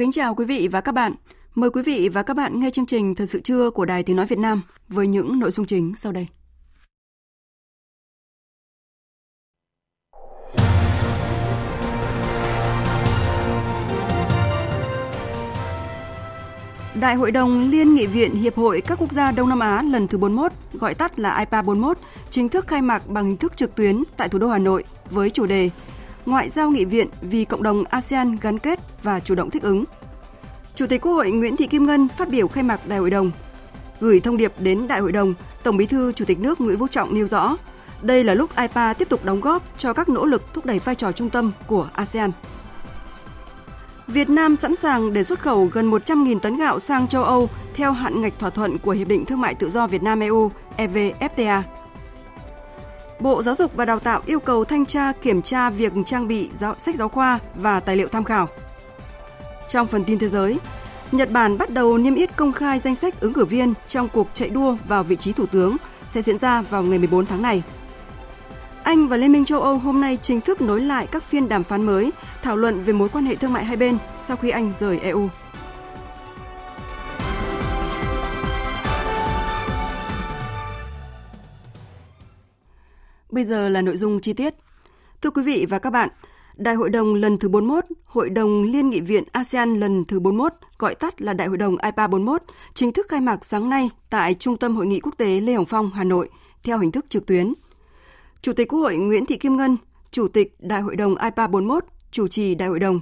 Kính chào quý vị và các bạn. Mời quý vị và các bạn nghe chương trình Thời sự trưa của Đài Tiếng Nói Việt Nam với những nội dung chính sau đây. Đại hội đồng Liên nghị viện Hiệp hội các quốc gia Đông Nam Á lần thứ 41, gọi tắt là IPA 41, chính thức khai mạc bằng hình thức trực tuyến tại thủ đô Hà Nội với chủ đề Ngoại giao nghị viện vì cộng đồng ASEAN gắn kết và chủ động thích ứng. Chủ tịch Quốc hội Nguyễn Thị Kim Ngân phát biểu khai mạc Đại hội đồng. Gửi thông điệp đến Đại hội đồng, Tổng Bí thư Chủ tịch nước Nguyễn Phú Trọng nêu rõ, đây là lúc IPA tiếp tục đóng góp cho các nỗ lực thúc đẩy vai trò trung tâm của ASEAN. Việt Nam sẵn sàng để xuất khẩu gần 100.000 tấn gạo sang châu Âu theo hạn ngạch thỏa thuận của Hiệp định Thương mại Tự do Việt Nam EU EVFTA. Bộ Giáo dục và Đào tạo yêu cầu thanh tra kiểm tra việc trang bị giáo, sách giáo khoa và tài liệu tham khảo. Trong phần tin thế giới, Nhật Bản bắt đầu niêm yết công khai danh sách ứng cử viên trong cuộc chạy đua vào vị trí thủ tướng sẽ diễn ra vào ngày 14 tháng này. Anh và Liên minh châu Âu hôm nay chính thức nối lại các phiên đàm phán mới, thảo luận về mối quan hệ thương mại hai bên sau khi Anh rời EU. Bây giờ là nội dung chi tiết. Thưa quý vị và các bạn, Đại hội đồng lần thứ 41, Hội đồng Liên nghị viện ASEAN lần thứ 41, gọi tắt là Đại hội đồng IPA 41, chính thức khai mạc sáng nay tại Trung tâm Hội nghị Quốc tế Lê Hồng Phong, Hà Nội, theo hình thức trực tuyến. Chủ tịch Quốc hội Nguyễn Thị Kim Ngân, Chủ tịch Đại hội đồng IPA 41, chủ trì Đại hội đồng.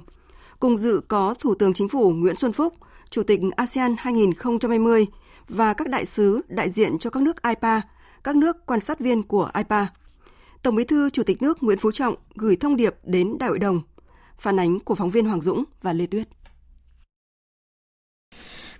Cùng dự có Thủ tướng Chính phủ Nguyễn Xuân Phúc, Chủ tịch ASEAN 2020 và các đại sứ đại diện cho các nước IPA, các nước quan sát viên của IPA. Tổng Bí thư Chủ tịch nước Nguyễn Phú Trọng gửi thông điệp đến Đại hội đồng. Phản ánh của phóng viên Hoàng Dũng và Lê Tuyết.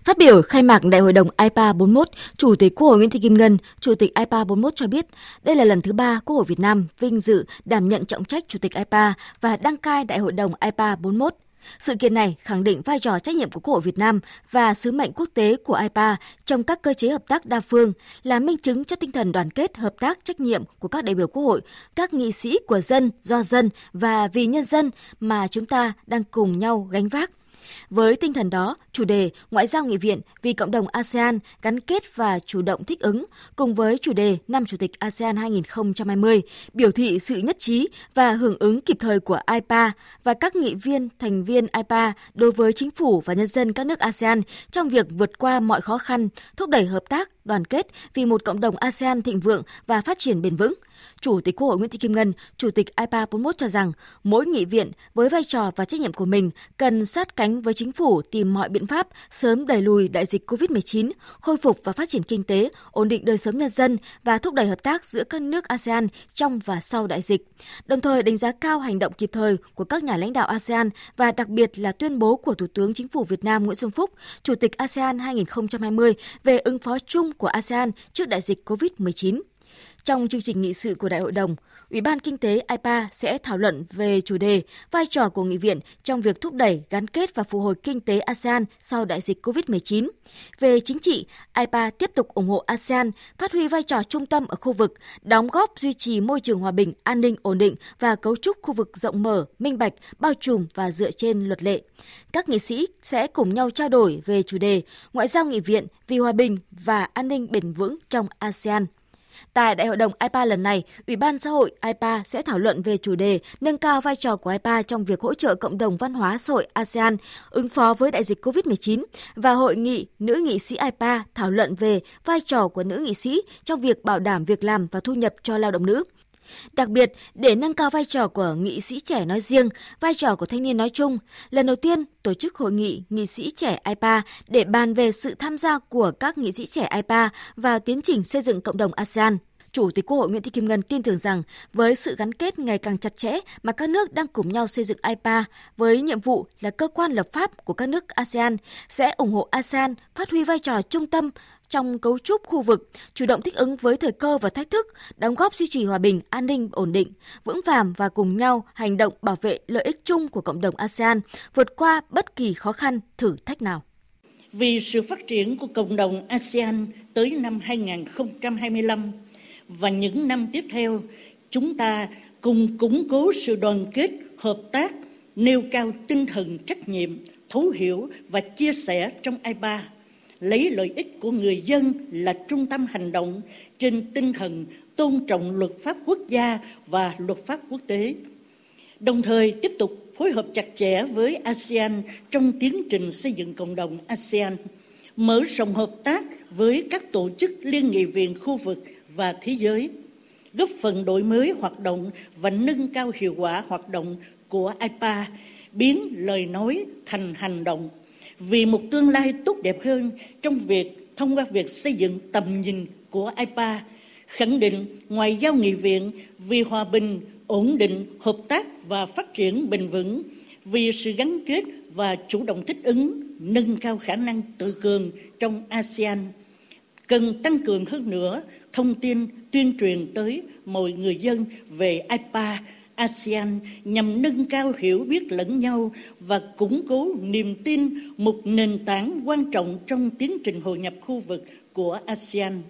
Phát biểu khai mạc Đại hội đồng IPA 41, Chủ tịch Quốc hội Nguyễn Thị Kim Ngân, Chủ tịch IPA 41 cho biết, đây là lần thứ ba Quốc hội Việt Nam vinh dự đảm nhận trọng trách Chủ tịch IPA và đăng cai Đại hội đồng IPA 41. Sự kiện này khẳng định vai trò trách nhiệm của Quốc hội Việt Nam và sứ mệnh quốc tế của IPA trong các cơ chế hợp tác đa phương là minh chứng cho tinh thần đoàn kết, hợp tác, trách nhiệm của các đại biểu Quốc hội, các nghị sĩ của dân, do dân và vì nhân dân mà chúng ta đang cùng nhau gánh vác. Với tinh thần đó, chủ đề Ngoại giao nghị viện vì cộng đồng ASEAN gắn kết và chủ động thích ứng cùng với chủ đề Năm Chủ tịch ASEAN 2020 biểu thị sự nhất trí và hưởng ứng kịp thời của IPA và các nghị viên thành viên IPA đối với chính phủ và nhân dân các nước ASEAN trong việc vượt qua mọi khó khăn, thúc đẩy hợp tác, đoàn kết vì một cộng đồng ASEAN thịnh vượng và phát triển bền vững. Chủ tịch Quốc hội Nguyễn Thị Kim Ngân, Chủ tịch IPA 41 cho rằng mỗi nghị viện với vai trò và trách nhiệm của mình cần sát cánh với chính phủ tìm mọi biện pháp sớm đẩy lùi đại dịch COVID-19, khôi phục và phát triển kinh tế, ổn định đời sống nhân dân và thúc đẩy hợp tác giữa các nước ASEAN trong và sau đại dịch. Đồng thời đánh giá cao hành động kịp thời của các nhà lãnh đạo ASEAN và đặc biệt là tuyên bố của Thủ tướng Chính phủ Việt Nam Nguyễn Xuân Phúc, Chủ tịch ASEAN 2020 về ứng phó chung của ASEAN trước đại dịch COVID-19. Trong chương trình nghị sự của Đại hội đồng, Ủy ban Kinh tế IPA sẽ thảo luận về chủ đề vai trò của nghị viện trong việc thúc đẩy gắn kết và phục hồi kinh tế ASEAN sau đại dịch COVID-19. Về chính trị, IPA tiếp tục ủng hộ ASEAN phát huy vai trò trung tâm ở khu vực, đóng góp duy trì môi trường hòa bình, an ninh, ổn định và cấu trúc khu vực rộng mở, minh bạch, bao trùm và dựa trên luật lệ. Các nghị sĩ sẽ cùng nhau trao đổi về chủ đề Ngoại giao nghị viện vì hòa bình và an ninh bền vững trong ASEAN. Tại Đại hội đồng IPA lần này, Ủy ban xã hội IPA sẽ thảo luận về chủ đề nâng cao vai trò của IPA trong việc hỗ trợ cộng đồng văn hóa xã hội ASEAN ứng phó với đại dịch COVID-19 và hội nghị nữ nghị sĩ IPA thảo luận về vai trò của nữ nghị sĩ trong việc bảo đảm việc làm và thu nhập cho lao động nữ. Đặc biệt, để nâng cao vai trò của nghị sĩ trẻ nói riêng, vai trò của thanh niên nói chung, lần đầu tiên tổ chức hội nghị nghị sĩ trẻ IPA để bàn về sự tham gia của các nghị sĩ trẻ IPA vào tiến trình xây dựng cộng đồng ASEAN. Chủ tịch Quốc hội Nguyễn Thị Kim Ngân tin tưởng rằng với sự gắn kết ngày càng chặt chẽ mà các nước đang cùng nhau xây dựng IPA với nhiệm vụ là cơ quan lập pháp của các nước ASEAN sẽ ủng hộ ASEAN phát huy vai trò trung tâm trong cấu trúc khu vực, chủ động thích ứng với thời cơ và thách thức, đóng góp duy trì hòa bình, an ninh, ổn định, vững vàng và cùng nhau hành động bảo vệ lợi ích chung của cộng đồng ASEAN, vượt qua bất kỳ khó khăn, thử thách nào. Vì sự phát triển của cộng đồng ASEAN tới năm 2025 và những năm tiếp theo, chúng ta cùng củng cố sự đoàn kết, hợp tác, nêu cao tinh thần trách nhiệm, thấu hiểu và chia sẻ trong IPA lấy lợi ích của người dân là trung tâm hành động trên tinh thần tôn trọng luật pháp quốc gia và luật pháp quốc tế. Đồng thời tiếp tục phối hợp chặt chẽ với ASEAN trong tiến trình xây dựng cộng đồng ASEAN, mở rộng hợp tác với các tổ chức liên nghị viện khu vực và thế giới, góp phần đổi mới hoạt động và nâng cao hiệu quả hoạt động của IPA, biến lời nói thành hành động vì một tương lai tốt đẹp hơn trong việc thông qua việc xây dựng tầm nhìn của IPA, khẳng định ngoại giao nghị viện vì hòa bình, ổn định, hợp tác và phát triển bền vững, vì sự gắn kết và chủ động thích ứng, nâng cao khả năng tự cường trong ASEAN. Cần tăng cường hơn nữa thông tin tuyên truyền tới mọi người dân về IPA ASEAN nhằm nâng cao hiểu biết lẫn nhau và củng cố niềm tin một nền tảng quan trọng trong tiến trình hội nhập khu vực của ASEAN.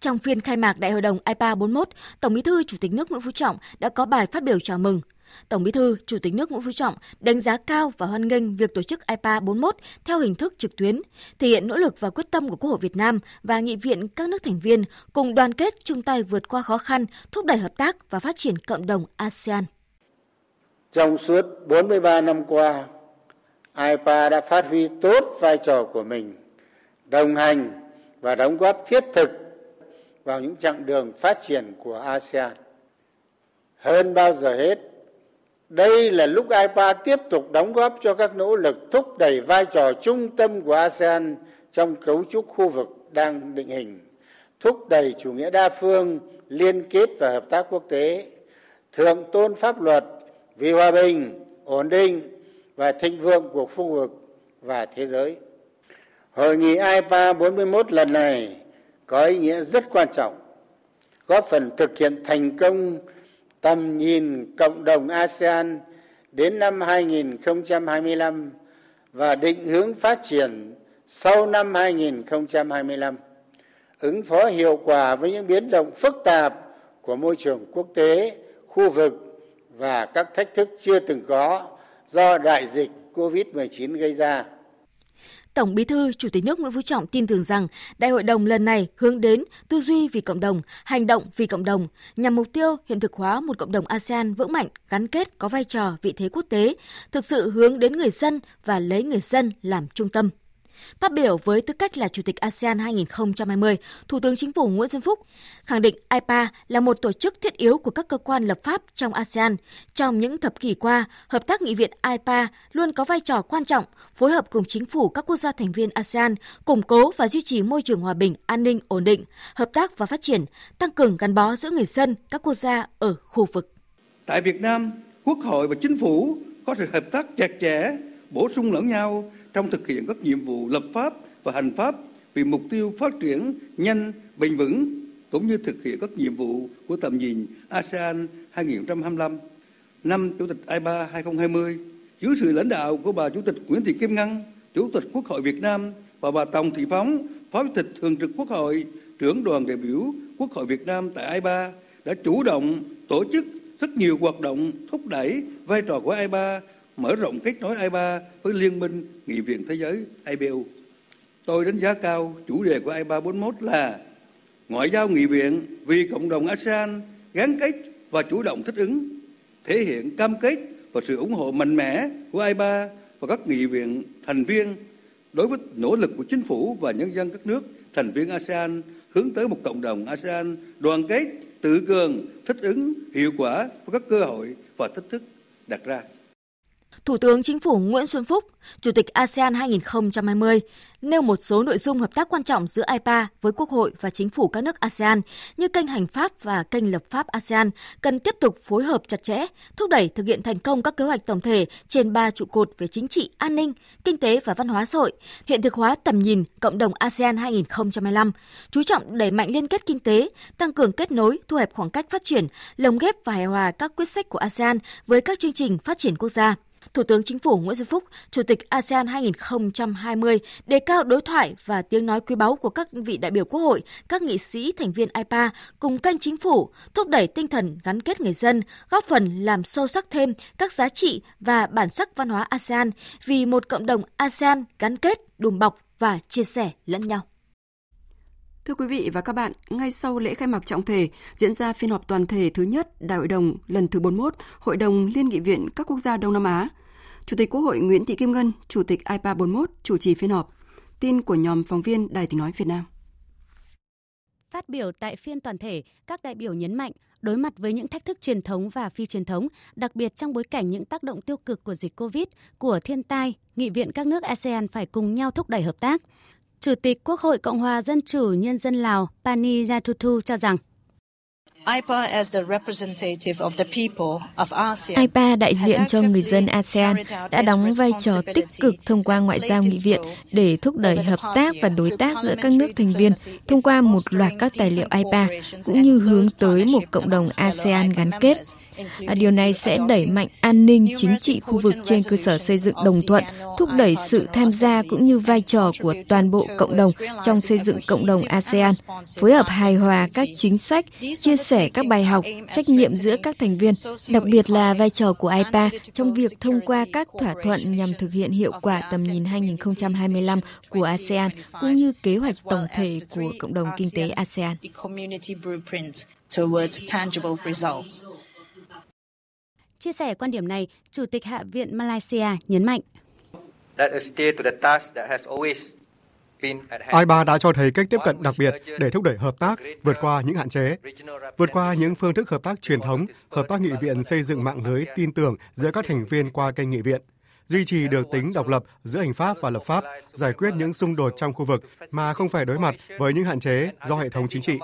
Trong phiên khai mạc Đại hội đồng IPA 41, Tổng Bí thư Chủ tịch nước Nguyễn Phú Trọng đã có bài phát biểu chào mừng. Tổng Bí thư, Chủ tịch nước Nguyễn Phú Trọng đánh giá cao và hoan nghênh việc tổ chức IPA 41 theo hình thức trực tuyến, thể hiện nỗ lực và quyết tâm của Quốc hội Việt Nam và nghị viện các nước thành viên cùng đoàn kết chung tay vượt qua khó khăn, thúc đẩy hợp tác và phát triển cộng đồng ASEAN. Trong suốt 43 năm qua, IPA đã phát huy tốt vai trò của mình, đồng hành và đóng góp thiết thực vào những chặng đường phát triển của ASEAN. Hơn bao giờ hết, đây là lúc ipa tiếp tục đóng góp cho các nỗ lực thúc đẩy vai trò trung tâm của asean trong cấu trúc khu vực đang định hình, thúc đẩy chủ nghĩa đa phương, liên kết và hợp tác quốc tế, thượng tôn pháp luật, vì hòa bình, ổn định và thịnh vượng của khu vực và thế giới. Hội nghị ipa 41 lần này có ý nghĩa rất quan trọng, góp phần thực hiện thành công tầm nhìn cộng đồng asean đến năm 2025 và định hướng phát triển sau năm 2025, ứng phó hiệu quả với những biến động phức tạp của môi trường quốc tế, khu vực và các thách thức chưa từng có do đại dịch COVID-19 gây ra. Tổng Bí thư, Chủ tịch nước Nguyễn Phú Trọng tin tưởng rằng Đại hội đồng lần này hướng đến tư duy vì cộng đồng, hành động vì cộng đồng, nhằm mục tiêu hiện thực hóa một cộng đồng ASEAN vững mạnh, gắn kết, có vai trò vị thế quốc tế, thực sự hướng đến người dân và lấy người dân làm trung tâm. Phát biểu với tư cách là Chủ tịch ASEAN 2020, Thủ tướng Chính phủ Nguyễn Xuân Phúc khẳng định IPA là một tổ chức thiết yếu của các cơ quan lập pháp trong ASEAN. Trong những thập kỷ qua, hợp tác nghị viện IPA luôn có vai trò quan trọng, phối hợp cùng chính phủ các quốc gia thành viên ASEAN, củng cố và duy trì môi trường hòa bình, an ninh, ổn định, hợp tác và phát triển, tăng cường gắn bó giữa người dân các quốc gia ở khu vực. Tại Việt Nam, Quốc hội và Chính phủ có sự hợp tác chặt chẽ, bổ sung lẫn nhau trong thực hiện các nhiệm vụ lập pháp và hành pháp vì mục tiêu phát triển nhanh, bền vững cũng như thực hiện các nhiệm vụ của tầm nhìn ASEAN 2025. Năm Chủ tịch IPA 2020, dưới sự lãnh đạo của bà Chủ tịch Nguyễn Thị Kim Ngân, Chủ tịch Quốc hội Việt Nam và bà Tòng Thị Phóng, Phó Chủ tịch Thường trực Quốc hội, trưởng đoàn đại biểu Quốc hội Việt Nam tại IPA đã chủ động tổ chức rất nhiều hoạt động thúc đẩy vai trò của IPA mở rộng kết nối IPA với Liên minh Nghị viện Thế giới IPU. Tôi đánh giá cao chủ đề của IPA 41 là ngoại giao nghị viện vì cộng đồng ASEAN gắn kết và chủ động thích ứng, thể hiện cam kết và sự ủng hộ mạnh mẽ của IPA và các nghị viện thành viên đối với nỗ lực của chính phủ và nhân dân các nước thành viên ASEAN hướng tới một cộng đồng ASEAN đoàn kết, tự cường, thích ứng hiệu quả với các cơ hội và thách thức đặt ra. Thủ tướng Chính phủ Nguyễn Xuân Phúc, Chủ tịch ASEAN 2020, nêu một số nội dung hợp tác quan trọng giữa IPA với Quốc hội và chính phủ các nước ASEAN như kênh hành pháp và kênh lập pháp ASEAN cần tiếp tục phối hợp chặt chẽ, thúc đẩy thực hiện thành công các kế hoạch tổng thể trên ba trụ cột về chính trị, an ninh, kinh tế và văn hóa xã hội, hiện thực hóa tầm nhìn cộng đồng ASEAN 2025, chú trọng đẩy mạnh liên kết kinh tế, tăng cường kết nối, thu hẹp khoảng cách phát triển, lồng ghép và hài hòa các quyết sách của ASEAN với các chương trình phát triển quốc gia. Thủ tướng Chính phủ Nguyễn Xuân Phúc, Chủ tịch ASEAN 2020 đề cao đối thoại và tiếng nói quý báu của các vị đại biểu Quốc hội, các nghị sĩ thành viên IPA cùng kênh chính phủ, thúc đẩy tinh thần gắn kết người dân, góp phần làm sâu sắc thêm các giá trị và bản sắc văn hóa ASEAN vì một cộng đồng ASEAN gắn kết, đùm bọc và chia sẻ lẫn nhau. Thưa quý vị và các bạn, ngay sau lễ khai mạc trọng thể diễn ra phiên họp toàn thể thứ nhất Đại hội đồng lần thứ 41 Hội đồng Liên nghị viện các quốc gia Đông Nam Á. Chủ tịch Quốc hội Nguyễn Thị Kim Ngân, Chủ tịch IPA 41 chủ trì phiên họp. Tin của nhóm phóng viên Đài tiếng nói Việt Nam. Phát biểu tại phiên toàn thể, các đại biểu nhấn mạnh đối mặt với những thách thức truyền thống và phi truyền thống, đặc biệt trong bối cảnh những tác động tiêu cực của dịch Covid, của thiên tai, nghị viện các nước ASEAN phải cùng nhau thúc đẩy hợp tác. Chủ tịch Quốc hội Cộng hòa Dân chủ Nhân dân Lào Pani Yathutu cho rằng IPA đại diện cho người dân ASEAN đã đóng vai trò tích cực thông qua ngoại giao nghị viện để thúc đẩy hợp tác và đối tác giữa các nước thành viên thông qua một loạt các tài liệu IPA cũng như hướng tới một cộng đồng ASEAN gắn kết. Điều này sẽ đẩy mạnh an ninh chính trị khu vực trên cơ sở xây dựng đồng thuận, thúc đẩy sự tham gia cũng như vai trò của toàn bộ cộng đồng trong xây dựng cộng đồng ASEAN, phối hợp hài hòa các chính sách, chia sẻ các bài học, trách nhiệm giữa các thành viên, đặc biệt là vai trò của IPA trong việc thông qua các thỏa thuận nhằm thực hiện hiệu quả tầm nhìn 2025 của ASEAN cũng như kế hoạch tổng thể của cộng đồng kinh tế ASEAN. Chia sẻ quan điểm này, Chủ tịch Hạ viện Malaysia nhấn mạnh. IPA đã cho thấy cách tiếp cận đặc biệt để thúc đẩy hợp tác, vượt qua những hạn chế, vượt qua những phương thức hợp tác truyền thống, hợp tác nghị viện xây dựng mạng lưới tin tưởng giữa các thành viên qua kênh nghị viện, duy trì được tính độc lập giữa hành pháp và lập pháp, giải quyết những xung đột trong khu vực mà không phải đối mặt với những hạn chế do hệ thống chính trị.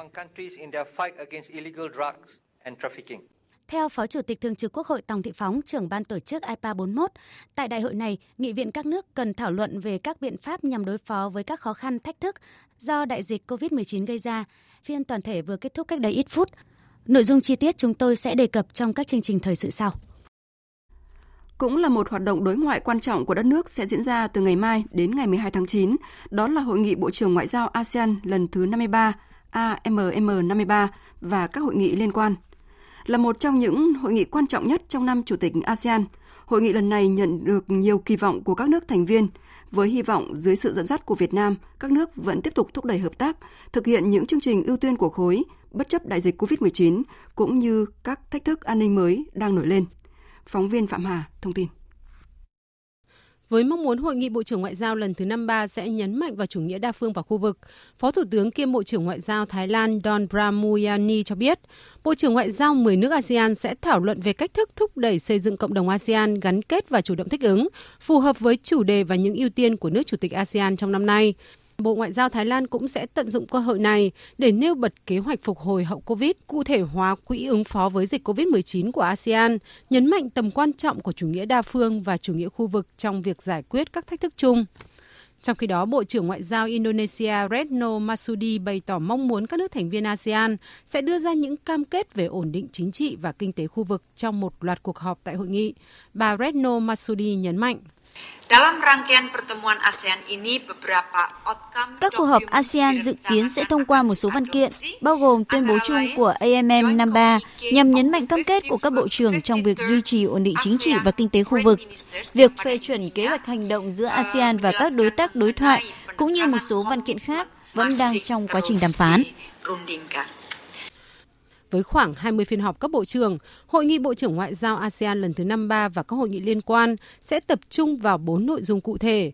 Theo Phó Chủ tịch Thường trực Quốc hội Tòng Thị Phóng, trưởng ban tổ chức IPA 41, tại đại hội này, nghị viện các nước cần thảo luận về các biện pháp nhằm đối phó với các khó khăn, thách thức do đại dịch COVID-19 gây ra. Phiên toàn thể vừa kết thúc cách đây ít phút. Nội dung chi tiết chúng tôi sẽ đề cập trong các chương trình thời sự sau. Cũng là một hoạt động đối ngoại quan trọng của đất nước sẽ diễn ra từ ngày mai đến ngày 12 tháng 9. Đó là Hội nghị Bộ trưởng Ngoại giao ASEAN lần thứ 53, AMM 53 và các hội nghị liên quan – là một trong những hội nghị quan trọng nhất trong năm Chủ tịch ASEAN. Hội nghị lần này nhận được nhiều kỳ vọng của các nước thành viên, với hy vọng dưới sự dẫn dắt của Việt Nam, các nước vẫn tiếp tục thúc đẩy hợp tác, thực hiện những chương trình ưu tiên của khối, bất chấp đại dịch COVID-19, cũng như các thách thức an ninh mới đang nổi lên. Phóng viên Phạm Hà thông tin với mong muốn hội nghị Bộ trưởng Ngoại giao lần thứ 53 sẽ nhấn mạnh vào chủ nghĩa đa phương và khu vực. Phó Thủ tướng kiêm Bộ trưởng Ngoại giao Thái Lan Don Pramuyani cho biết, Bộ trưởng Ngoại giao 10 nước ASEAN sẽ thảo luận về cách thức thúc đẩy xây dựng cộng đồng ASEAN gắn kết và chủ động thích ứng, phù hợp với chủ đề và những ưu tiên của nước Chủ tịch ASEAN trong năm nay. Bộ Ngoại giao Thái Lan cũng sẽ tận dụng cơ hội này để nêu bật kế hoạch phục hồi hậu Covid, cụ thể hóa quỹ ứng phó với dịch Covid-19 của ASEAN, nhấn mạnh tầm quan trọng của chủ nghĩa đa phương và chủ nghĩa khu vực trong việc giải quyết các thách thức chung. Trong khi đó, Bộ trưởng Ngoại giao Indonesia Retno Masudi bày tỏ mong muốn các nước thành viên ASEAN sẽ đưa ra những cam kết về ổn định chính trị và kinh tế khu vực trong một loạt cuộc họp tại hội nghị. Bà Retno Masudi nhấn mạnh. Các cuộc họp ASEAN dự kiến sẽ thông qua một số văn kiện, bao gồm tuyên bố chung của AMM 53 nhằm nhấn mạnh cam kết của các bộ trưởng trong việc duy trì ổn định chính trị và kinh tế khu vực, việc phê chuẩn kế hoạch hành động giữa ASEAN và các đối tác đối thoại, cũng như một số văn kiện khác vẫn đang trong quá trình đàm phán. Với khoảng 20 phiên họp cấp bộ trưởng, Hội nghị Bộ trưởng Ngoại giao ASEAN lần thứ 53 và các hội nghị liên quan sẽ tập trung vào bốn nội dung cụ thể.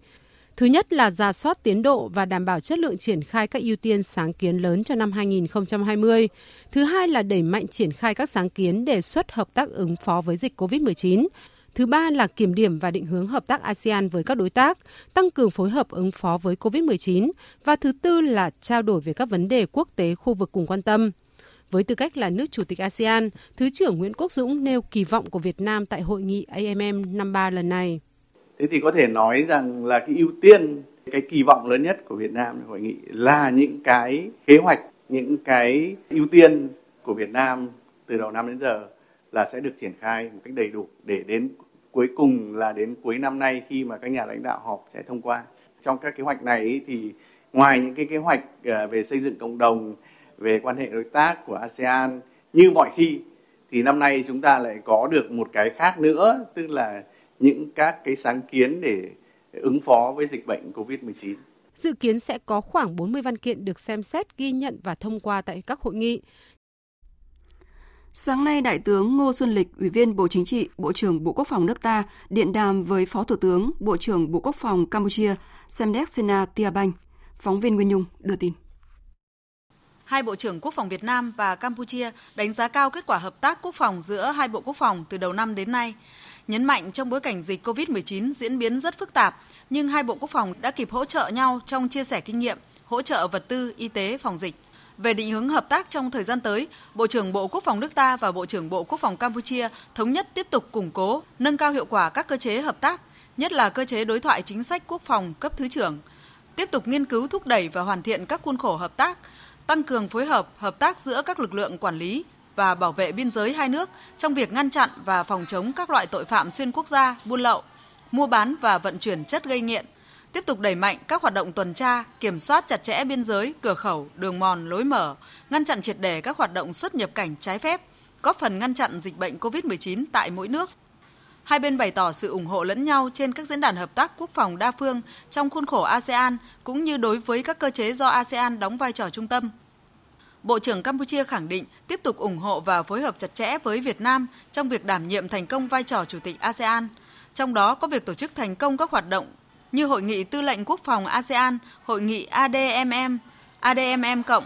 Thứ nhất là giả soát tiến độ và đảm bảo chất lượng triển khai các ưu tiên sáng kiến lớn cho năm 2020. Thứ hai là đẩy mạnh triển khai các sáng kiến đề xuất hợp tác ứng phó với dịch COVID-19. Thứ ba là kiểm điểm và định hướng hợp tác ASEAN với các đối tác, tăng cường phối hợp ứng phó với COVID-19 và thứ tư là trao đổi về các vấn đề quốc tế khu vực cùng quan tâm. Với tư cách là nước chủ tịch ASEAN, Thứ trưởng Nguyễn Quốc Dũng nêu kỳ vọng của Việt Nam tại hội nghị AMM 53 lần này. Thế thì có thể nói rằng là cái ưu tiên, cái kỳ vọng lớn nhất của Việt Nam hội nghị là những cái kế hoạch, những cái ưu tiên của Việt Nam từ đầu năm đến giờ là sẽ được triển khai một cách đầy đủ để đến cuối cùng là đến cuối năm nay khi mà các nhà lãnh đạo họp sẽ thông qua. Trong các kế hoạch này thì ngoài những cái kế hoạch à, về xây dựng cộng đồng, về quan hệ đối tác của ASEAN như mọi khi thì năm nay chúng ta lại có được một cái khác nữa tức là những các cái sáng kiến để ứng phó với dịch bệnh COVID-19. Dự kiến sẽ có khoảng 40 văn kiện được xem xét, ghi nhận và thông qua tại các hội nghị. Sáng nay, Đại tướng Ngô Xuân Lịch, Ủy viên Bộ Chính trị, Bộ trưởng Bộ Quốc phòng nước ta, điện đàm với Phó Thủ tướng, Bộ trưởng Bộ Quốc phòng Campuchia Samdech Sena Tiabanh. Phóng viên Nguyên Nhung đưa tin. Hai Bộ trưởng Quốc phòng Việt Nam và Campuchia đánh giá cao kết quả hợp tác quốc phòng giữa hai Bộ Quốc phòng từ đầu năm đến nay. Nhấn mạnh trong bối cảnh dịch COVID-19 diễn biến rất phức tạp, nhưng hai Bộ Quốc phòng đã kịp hỗ trợ nhau trong chia sẻ kinh nghiệm, hỗ trợ vật tư, y tế, phòng dịch. Về định hướng hợp tác trong thời gian tới, Bộ trưởng Bộ Quốc phòng nước ta và Bộ trưởng Bộ Quốc phòng Campuchia thống nhất tiếp tục củng cố, nâng cao hiệu quả các cơ chế hợp tác, nhất là cơ chế đối thoại chính sách quốc phòng cấp thứ trưởng, tiếp tục nghiên cứu thúc đẩy và hoàn thiện các khuôn khổ hợp tác, tăng cường phối hợp, hợp tác giữa các lực lượng quản lý và bảo vệ biên giới hai nước trong việc ngăn chặn và phòng chống các loại tội phạm xuyên quốc gia, buôn lậu, mua bán và vận chuyển chất gây nghiện, tiếp tục đẩy mạnh các hoạt động tuần tra, kiểm soát chặt chẽ biên giới, cửa khẩu, đường mòn, lối mở, ngăn chặn triệt đề các hoạt động xuất nhập cảnh trái phép, góp phần ngăn chặn dịch bệnh COVID-19 tại mỗi nước. Hai bên bày tỏ sự ủng hộ lẫn nhau trên các diễn đàn hợp tác quốc phòng đa phương trong khuôn khổ ASEAN cũng như đối với các cơ chế do ASEAN đóng vai trò trung tâm. Bộ trưởng Campuchia khẳng định tiếp tục ủng hộ và phối hợp chặt chẽ với Việt Nam trong việc đảm nhiệm thành công vai trò chủ tịch ASEAN, trong đó có việc tổ chức thành công các hoạt động như Hội nghị Tư lệnh Quốc phòng ASEAN, Hội nghị ADMM, ADMM cộng.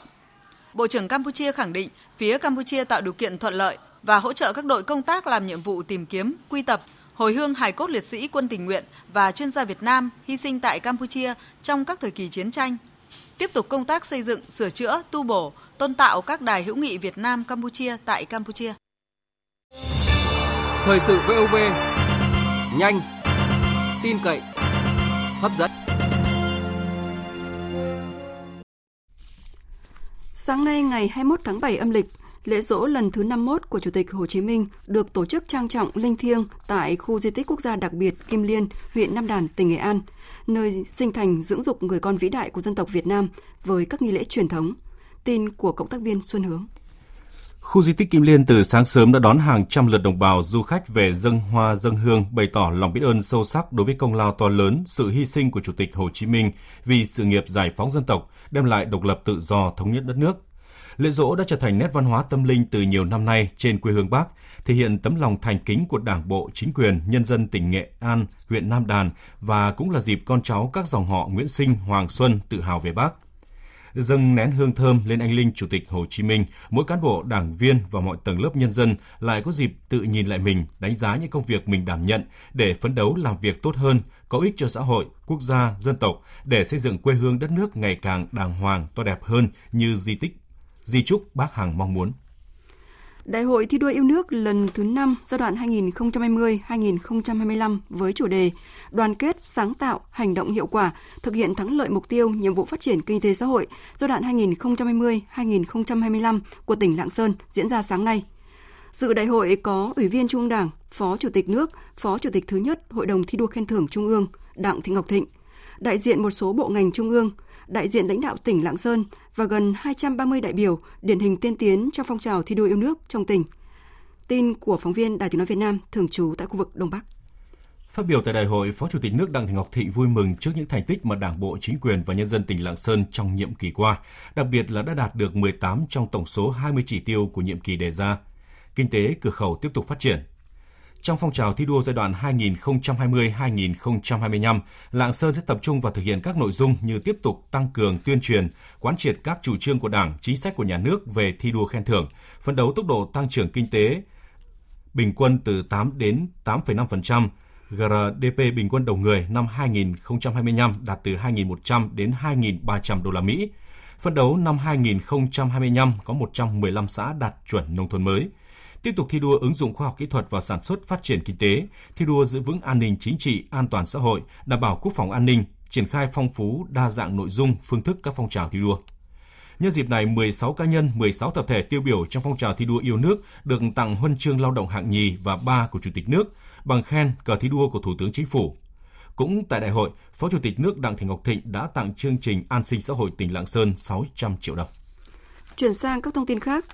Bộ trưởng Campuchia khẳng định phía Campuchia tạo điều kiện thuận lợi và hỗ trợ các đội công tác làm nhiệm vụ tìm kiếm, quy tập, hồi hương hài cốt liệt sĩ quân tình nguyện và chuyên gia Việt Nam hy sinh tại Campuchia trong các thời kỳ chiến tranh. Tiếp tục công tác xây dựng, sửa chữa, tu bổ, tôn tạo các đài hữu nghị Việt Nam Campuchia tại Campuchia. Thời sự VOV nhanh, tin cậy, hấp dẫn. Sáng nay ngày 21 tháng 7 âm lịch, lễ dỗ lần thứ 51 của Chủ tịch Hồ Chí Minh được tổ chức trang trọng linh thiêng tại khu di tích quốc gia đặc biệt Kim Liên, huyện Nam Đàn, tỉnh Nghệ An, nơi sinh thành dưỡng dục người con vĩ đại của dân tộc Việt Nam với các nghi lễ truyền thống. Tin của cộng tác viên Xuân Hướng. Khu di tích Kim Liên từ sáng sớm đã đón hàng trăm lượt đồng bào du khách về dâng hoa dâng hương bày tỏ lòng biết ơn sâu sắc đối với công lao to lớn, sự hy sinh của Chủ tịch Hồ Chí Minh vì sự nghiệp giải phóng dân tộc, đem lại độc lập tự do thống nhất đất nước. Lễ dỗ đã trở thành nét văn hóa tâm linh từ nhiều năm nay trên quê hương Bắc, thể hiện tấm lòng thành kính của Đảng bộ, chính quyền, nhân dân tỉnh Nghệ An, huyện Nam Đàn và cũng là dịp con cháu các dòng họ Nguyễn Sinh, Hoàng Xuân tự hào về bác. dâng nén hương thơm lên anh linh Chủ tịch Hồ Chí Minh, mỗi cán bộ, đảng viên và mọi tầng lớp nhân dân lại có dịp tự nhìn lại mình, đánh giá những công việc mình đảm nhận để phấn đấu làm việc tốt hơn, có ích cho xã hội, quốc gia, dân tộc để xây dựng quê hương đất nước ngày càng đàng hoàng, to đẹp hơn như di tích di trúc bác Hằng mong muốn. Đại hội thi đua yêu nước lần thứ 5 giai đoạn 2020-2025 với chủ đề Đoàn kết, sáng tạo, hành động hiệu quả, thực hiện thắng lợi mục tiêu, nhiệm vụ phát triển kinh tế xã hội giai đoạn 2020-2025 của tỉnh Lạng Sơn diễn ra sáng nay. Dự đại hội có Ủy viên Trung ương Đảng, Phó Chủ tịch nước, Phó Chủ tịch thứ nhất Hội đồng thi đua khen thưởng Trung ương Đặng Thị Ngọc Thịnh, đại diện một số bộ ngành trung ương, đại diện lãnh đạo tỉnh Lạng Sơn và gần 230 đại biểu điển hình tiên tiến trong phong trào thi đua yêu nước trong tỉnh. Tin của phóng viên Đài Tiếng nói Việt Nam thường trú tại khu vực Đông Bắc. Phát biểu tại đại hội, Phó Chủ tịch nước Đặng Thị Ngọc Thịnh vui mừng trước những thành tích mà Đảng bộ, chính quyền và nhân dân tỉnh Lạng Sơn trong nhiệm kỳ qua, đặc biệt là đã đạt được 18 trong tổng số 20 chỉ tiêu của nhiệm kỳ đề ra. Kinh tế cửa khẩu tiếp tục phát triển. Trong phong trào thi đua giai đoạn 2020-2025, Lạng Sơn sẽ tập trung vào thực hiện các nội dung như tiếp tục tăng cường tuyên truyền, quán triệt các chủ trương của Đảng, chính sách của nhà nước về thi đua khen thưởng, phấn đấu tốc độ tăng trưởng kinh tế bình quân từ 8 đến 8,5%, GRDP bình quân đầu người năm 2025 đạt từ 2.100 đến 2.300 đô la Mỹ. Phấn đấu năm 2025 có 115 xã đạt chuẩn nông thôn mới. Tiếp tục thi đua ứng dụng khoa học kỹ thuật vào sản xuất phát triển kinh tế, thi đua giữ vững an ninh chính trị, an toàn xã hội, đảm bảo quốc phòng an ninh, triển khai phong phú đa dạng nội dung, phương thức các phong trào thi đua. Nhân dịp này, 16 cá nhân, 16 tập thể tiêu biểu trong phong trào thi đua yêu nước được tặng huân chương lao động hạng nhì và ba của Chủ tịch nước, bằng khen cờ thi đua của Thủ tướng Chính phủ. Cũng tại đại hội, Phó Chủ tịch nước Đặng Thị Ngọc Thịnh đã tặng chương trình an sinh xã hội tỉnh Lạng Sơn 600 triệu đồng. Chuyển sang các thông tin khác,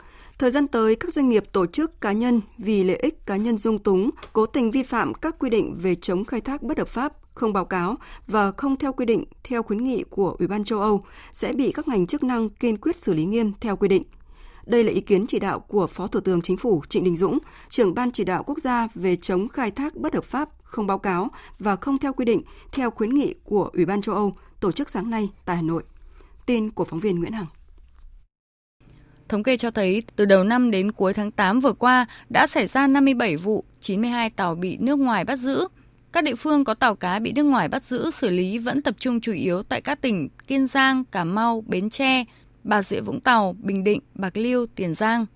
Thời gian tới, các doanh nghiệp tổ chức cá nhân vì lợi ích cá nhân dung túng, cố tình vi phạm các quy định về chống khai thác bất hợp pháp, không báo cáo và không theo quy định theo khuyến nghị của Ủy ban châu Âu sẽ bị các ngành chức năng kiên quyết xử lý nghiêm theo quy định. Đây là ý kiến chỉ đạo của Phó Thủ tướng Chính phủ Trịnh Đình Dũng, trưởng Ban chỉ đạo quốc gia về chống khai thác bất hợp pháp, không báo cáo và không theo quy định theo khuyến nghị của Ủy ban châu Âu tổ chức sáng nay tại Hà Nội. Tin của phóng viên Nguyễn Hằng. Thống kê cho thấy, từ đầu năm đến cuối tháng 8 vừa qua đã xảy ra 57 vụ, 92 tàu bị nước ngoài bắt giữ. Các địa phương có tàu cá bị nước ngoài bắt giữ xử lý vẫn tập trung chủ yếu tại các tỉnh Kiên Giang, Cà Mau, Bến Tre, Bà Rịa Vũng Tàu, Bình Định, Bạc Liêu, Tiền Giang.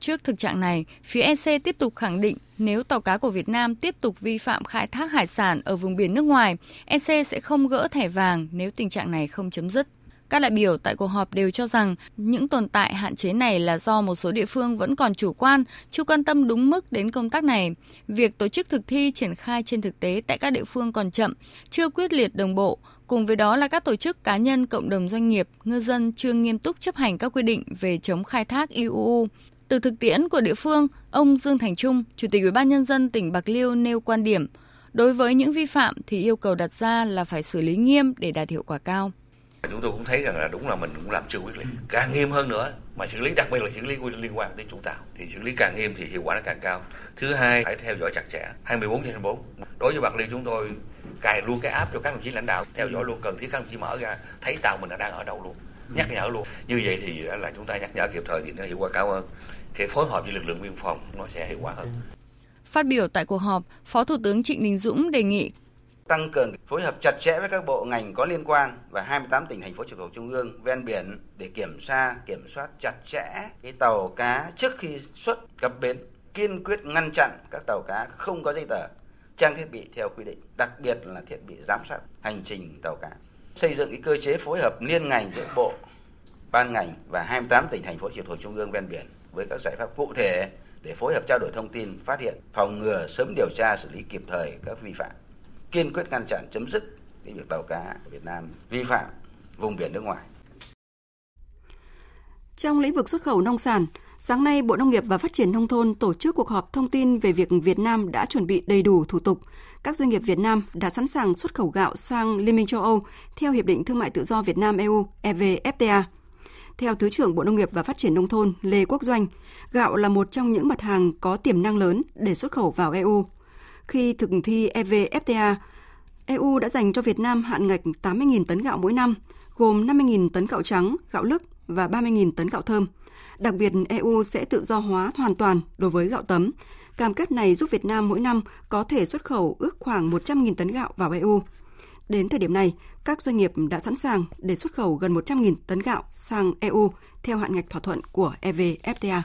Trước thực trạng này, phía EC tiếp tục khẳng định nếu tàu cá của Việt Nam tiếp tục vi phạm khai thác hải sản ở vùng biển nước ngoài, EC sẽ không gỡ thẻ vàng nếu tình trạng này không chấm dứt. Các đại biểu tại cuộc họp đều cho rằng những tồn tại hạn chế này là do một số địa phương vẫn còn chủ quan, chưa quan tâm đúng mức đến công tác này. Việc tổ chức thực thi triển khai trên thực tế tại các địa phương còn chậm, chưa quyết liệt đồng bộ. Cùng với đó là các tổ chức cá nhân, cộng đồng doanh nghiệp, ngư dân chưa nghiêm túc chấp hành các quy định về chống khai thác IUU. Từ thực tiễn của địa phương, ông Dương Thành Trung, Chủ tịch Ủy ban nhân dân tỉnh Bạc Liêu nêu quan điểm, đối với những vi phạm thì yêu cầu đặt ra là phải xử lý nghiêm để đạt hiệu quả cao. Chúng tôi cũng thấy rằng là đúng là mình cũng làm chưa quyết liệt. Càng nghiêm hơn nữa mà xử lý đặc biệt là xử lý liên quan đến chủ tàu thì xử lý càng nghiêm thì hiệu quả nó càng cao. Thứ hai phải theo dõi chặt chẽ 24 trên 24. Đối với Bạc Liêu chúng tôi cài luôn cái app cho các đồng chí lãnh đạo theo dõi luôn cần thiết các đồng chí mở ra thấy tàu mình đang ở đâu luôn nhắc nhở luôn như vậy thì là chúng ta nhắc nhở kịp thời thì nó hiệu quả cao hơn cái phối hợp với lực lượng biên phòng nó sẽ hiệu quả hơn Phát biểu tại cuộc họp, Phó Thủ tướng Trịnh Đình Dũng đề nghị tăng cường phối hợp chặt chẽ với các bộ ngành có liên quan và 28 tỉnh thành phố trực thuộc trung ương ven biển để kiểm tra, kiểm soát chặt chẽ cái tàu cá trước khi xuất cập bến, kiên quyết ngăn chặn các tàu cá không có giấy tờ, trang thiết bị theo quy định, đặc biệt là thiết bị giám sát hành trình tàu cá. Xây dựng cái cơ chế phối hợp liên ngành giữa bộ, ban ngành và 28 tỉnh thành phố trực thuộc trung ương ven biển với các giải pháp cụ thể để phối hợp trao đổi thông tin, phát hiện, phòng ngừa, sớm điều tra, xử lý kịp thời các vi phạm kiên quyết ngăn chặn chấm dứt cái việc tàu cá của Việt Nam vi phạm vùng biển nước ngoài. Trong lĩnh vực xuất khẩu nông sản, sáng nay Bộ Nông nghiệp và Phát triển Nông thôn tổ chức cuộc họp thông tin về việc Việt Nam đã chuẩn bị đầy đủ thủ tục. Các doanh nghiệp Việt Nam đã sẵn sàng xuất khẩu gạo sang Liên minh châu Âu theo Hiệp định Thương mại Tự do Việt Nam-EU EVFTA. Theo Thứ trưởng Bộ Nông nghiệp và Phát triển Nông thôn Lê Quốc Doanh, gạo là một trong những mặt hàng có tiềm năng lớn để xuất khẩu vào EU khi thực thi EVFTA, EU đã dành cho Việt Nam hạn ngạch 80.000 tấn gạo mỗi năm, gồm 50.000 tấn gạo trắng, gạo lức và 30.000 tấn gạo thơm. Đặc biệt, EU sẽ tự do hóa hoàn toàn đối với gạo tấm. Cam kết này giúp Việt Nam mỗi năm có thể xuất khẩu ước khoảng 100.000 tấn gạo vào EU. Đến thời điểm này, các doanh nghiệp đã sẵn sàng để xuất khẩu gần 100.000 tấn gạo sang EU theo hạn ngạch thỏa thuận của EVFTA.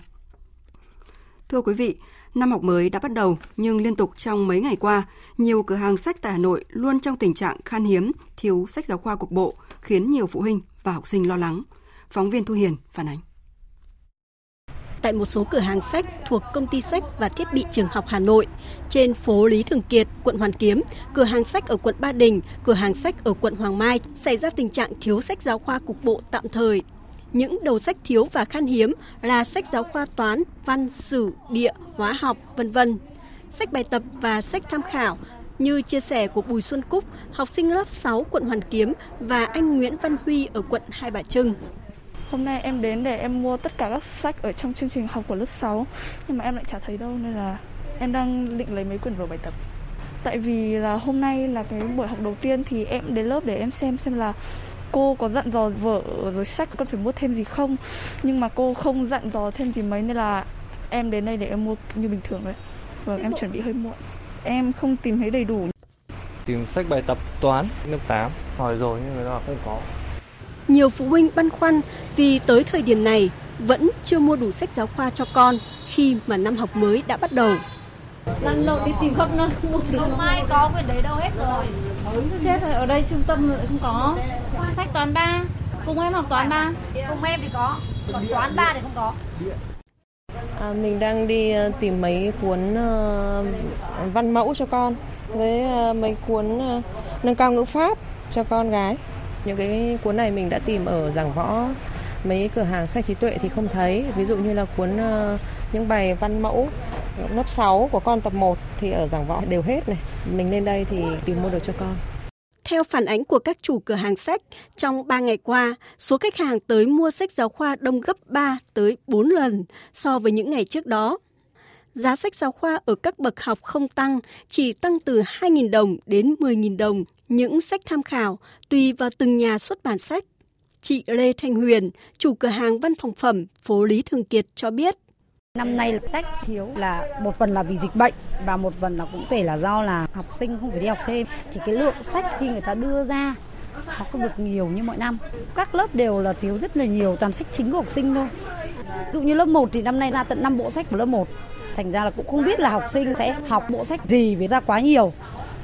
Thưa quý vị, Năm học mới đã bắt đầu, nhưng liên tục trong mấy ngày qua, nhiều cửa hàng sách tại Hà Nội luôn trong tình trạng khan hiếm, thiếu sách giáo khoa cục bộ, khiến nhiều phụ huynh và học sinh lo lắng. Phóng viên Thu Hiền phản ánh. Tại một số cửa hàng sách thuộc công ty sách và thiết bị trường học Hà Nội, trên phố Lý Thường Kiệt, quận Hoàn Kiếm, cửa hàng sách ở quận Ba Đình, cửa hàng sách ở quận Hoàng Mai xảy ra tình trạng thiếu sách giáo khoa cục bộ tạm thời những đầu sách thiếu và khan hiếm là sách giáo khoa toán, văn, sử, địa, hóa học, vân vân. Sách bài tập và sách tham khảo như chia sẻ của Bùi Xuân Cúc, học sinh lớp 6 quận Hoàn Kiếm và anh Nguyễn Văn Huy ở quận Hai Bà Trưng. Hôm nay em đến để em mua tất cả các sách ở trong chương trình học của lớp 6 nhưng mà em lại chả thấy đâu nên là Em đang định lấy mấy quyển vở bài tập. Tại vì là hôm nay là cái buổi học đầu tiên thì em đến lớp để em xem xem là cô có dặn dò vở rồi sách con phải mua thêm gì không? Nhưng mà cô không dặn dò thêm gì mấy nên là em đến đây để em mua như bình thường đấy. Vâng em chuẩn bị hơi muộn. Em không tìm thấy đầy đủ. Tìm sách bài tập toán lớp 8 hỏi rồi nhưng người ta không có. Nhiều phụ huynh băn khoăn vì tới thời điểm này vẫn chưa mua đủ sách giáo khoa cho con khi mà năm học mới đã bắt đầu. Lăn lộn đi tìm khắp nơi không được. Không ai có quyển đấy đâu hết rồi. Chết rồi, ở đây trung tâm lại không có. Sách toán 3, cùng em học toán 3. Cùng em thì có, còn toán 3 thì không có. À, mình đang đi ờ, tìm mấy cuốn uh, văn mẫu cho con với uh, mấy cuốn uh, nâng cao ngữ pháp cho con gái. Những cái cuốn này mình đã tìm ở giảng võ mấy cửa hàng sách trí tuệ thì không thấy ví dụ như là cuốn uh, những bài văn mẫu lớp 6 của con tập 1 thì ở giảng võ đều hết này mình lên đây thì tìm mua được cho con theo phản ánh của các chủ cửa hàng sách, trong 3 ngày qua, số khách hàng tới mua sách giáo khoa đông gấp 3 tới 4 lần so với những ngày trước đó. Giá sách giáo khoa ở các bậc học không tăng, chỉ tăng từ 2.000 đồng đến 10.000 đồng những sách tham khảo, tùy vào từng nhà xuất bản sách. Chị Lê Thanh Huyền, chủ cửa hàng văn phòng phẩm phố Lý Thường Kiệt cho biết. Năm nay là sách thiếu là một phần là vì dịch bệnh và một phần là cũng thể là do là học sinh không phải đi học thêm thì cái lượng sách khi người ta đưa ra, nó không được nhiều như mọi năm. Các lớp đều là thiếu rất là nhiều toàn sách chính của học sinh thôi. Ví dụ như lớp 1 thì năm nay ra tận 5 bộ sách của lớp 1. Thành ra là cũng không biết là học sinh sẽ học bộ sách gì vì ra quá nhiều.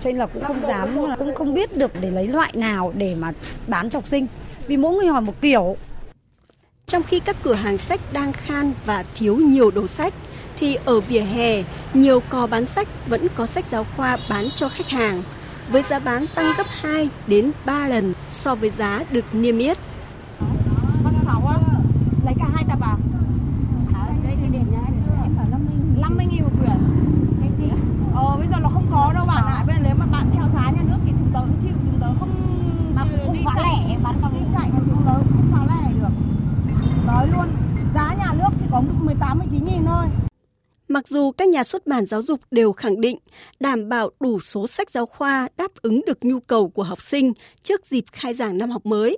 Cho nên là cũng không dám, cũng không biết được để lấy loại nào để mà bán cho học sinh vì mỗi người hỏi một kiểu. Trong khi các cửa hàng sách đang khan và thiếu nhiều đồ sách, thì ở vỉa hè, nhiều cò bán sách vẫn có sách giáo khoa bán cho khách hàng, với giá bán tăng gấp 2 đến 3 lần so với giá được niêm yết. Con 6 á, lấy cả hai tập à? Đây điểm em 50 50 nghìn một quyển. Ờ, bây giờ nó không có đâu bạn ạ. Bây giờ nếu mà bạn theo giá nhà nước thì chúng tớ cũng chịu, chúng tớ không mà cũng không phá lẻ bán bằng đi chạy của chúng tớ không phá lẻ được nói luôn giá nhà nước chỉ có 18 19 nghìn thôi Mặc dù các nhà xuất bản giáo dục đều khẳng định đảm bảo đủ số sách giáo khoa đáp ứng được nhu cầu của học sinh trước dịp khai giảng năm học mới.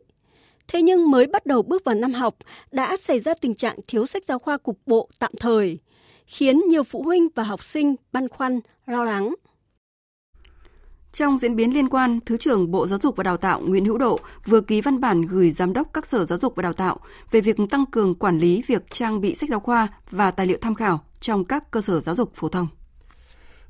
Thế nhưng mới bắt đầu bước vào năm học đã xảy ra tình trạng thiếu sách giáo khoa cục bộ tạm thời, khiến nhiều phụ huynh và học sinh băn khoăn, lo lắng. Trong diễn biến liên quan, Thứ trưởng Bộ Giáo dục và Đào tạo Nguyễn Hữu Độ vừa ký văn bản gửi Giám đốc các sở giáo dục và đào tạo về việc tăng cường quản lý việc trang bị sách giáo khoa và tài liệu tham khảo trong các cơ sở giáo dục phổ thông.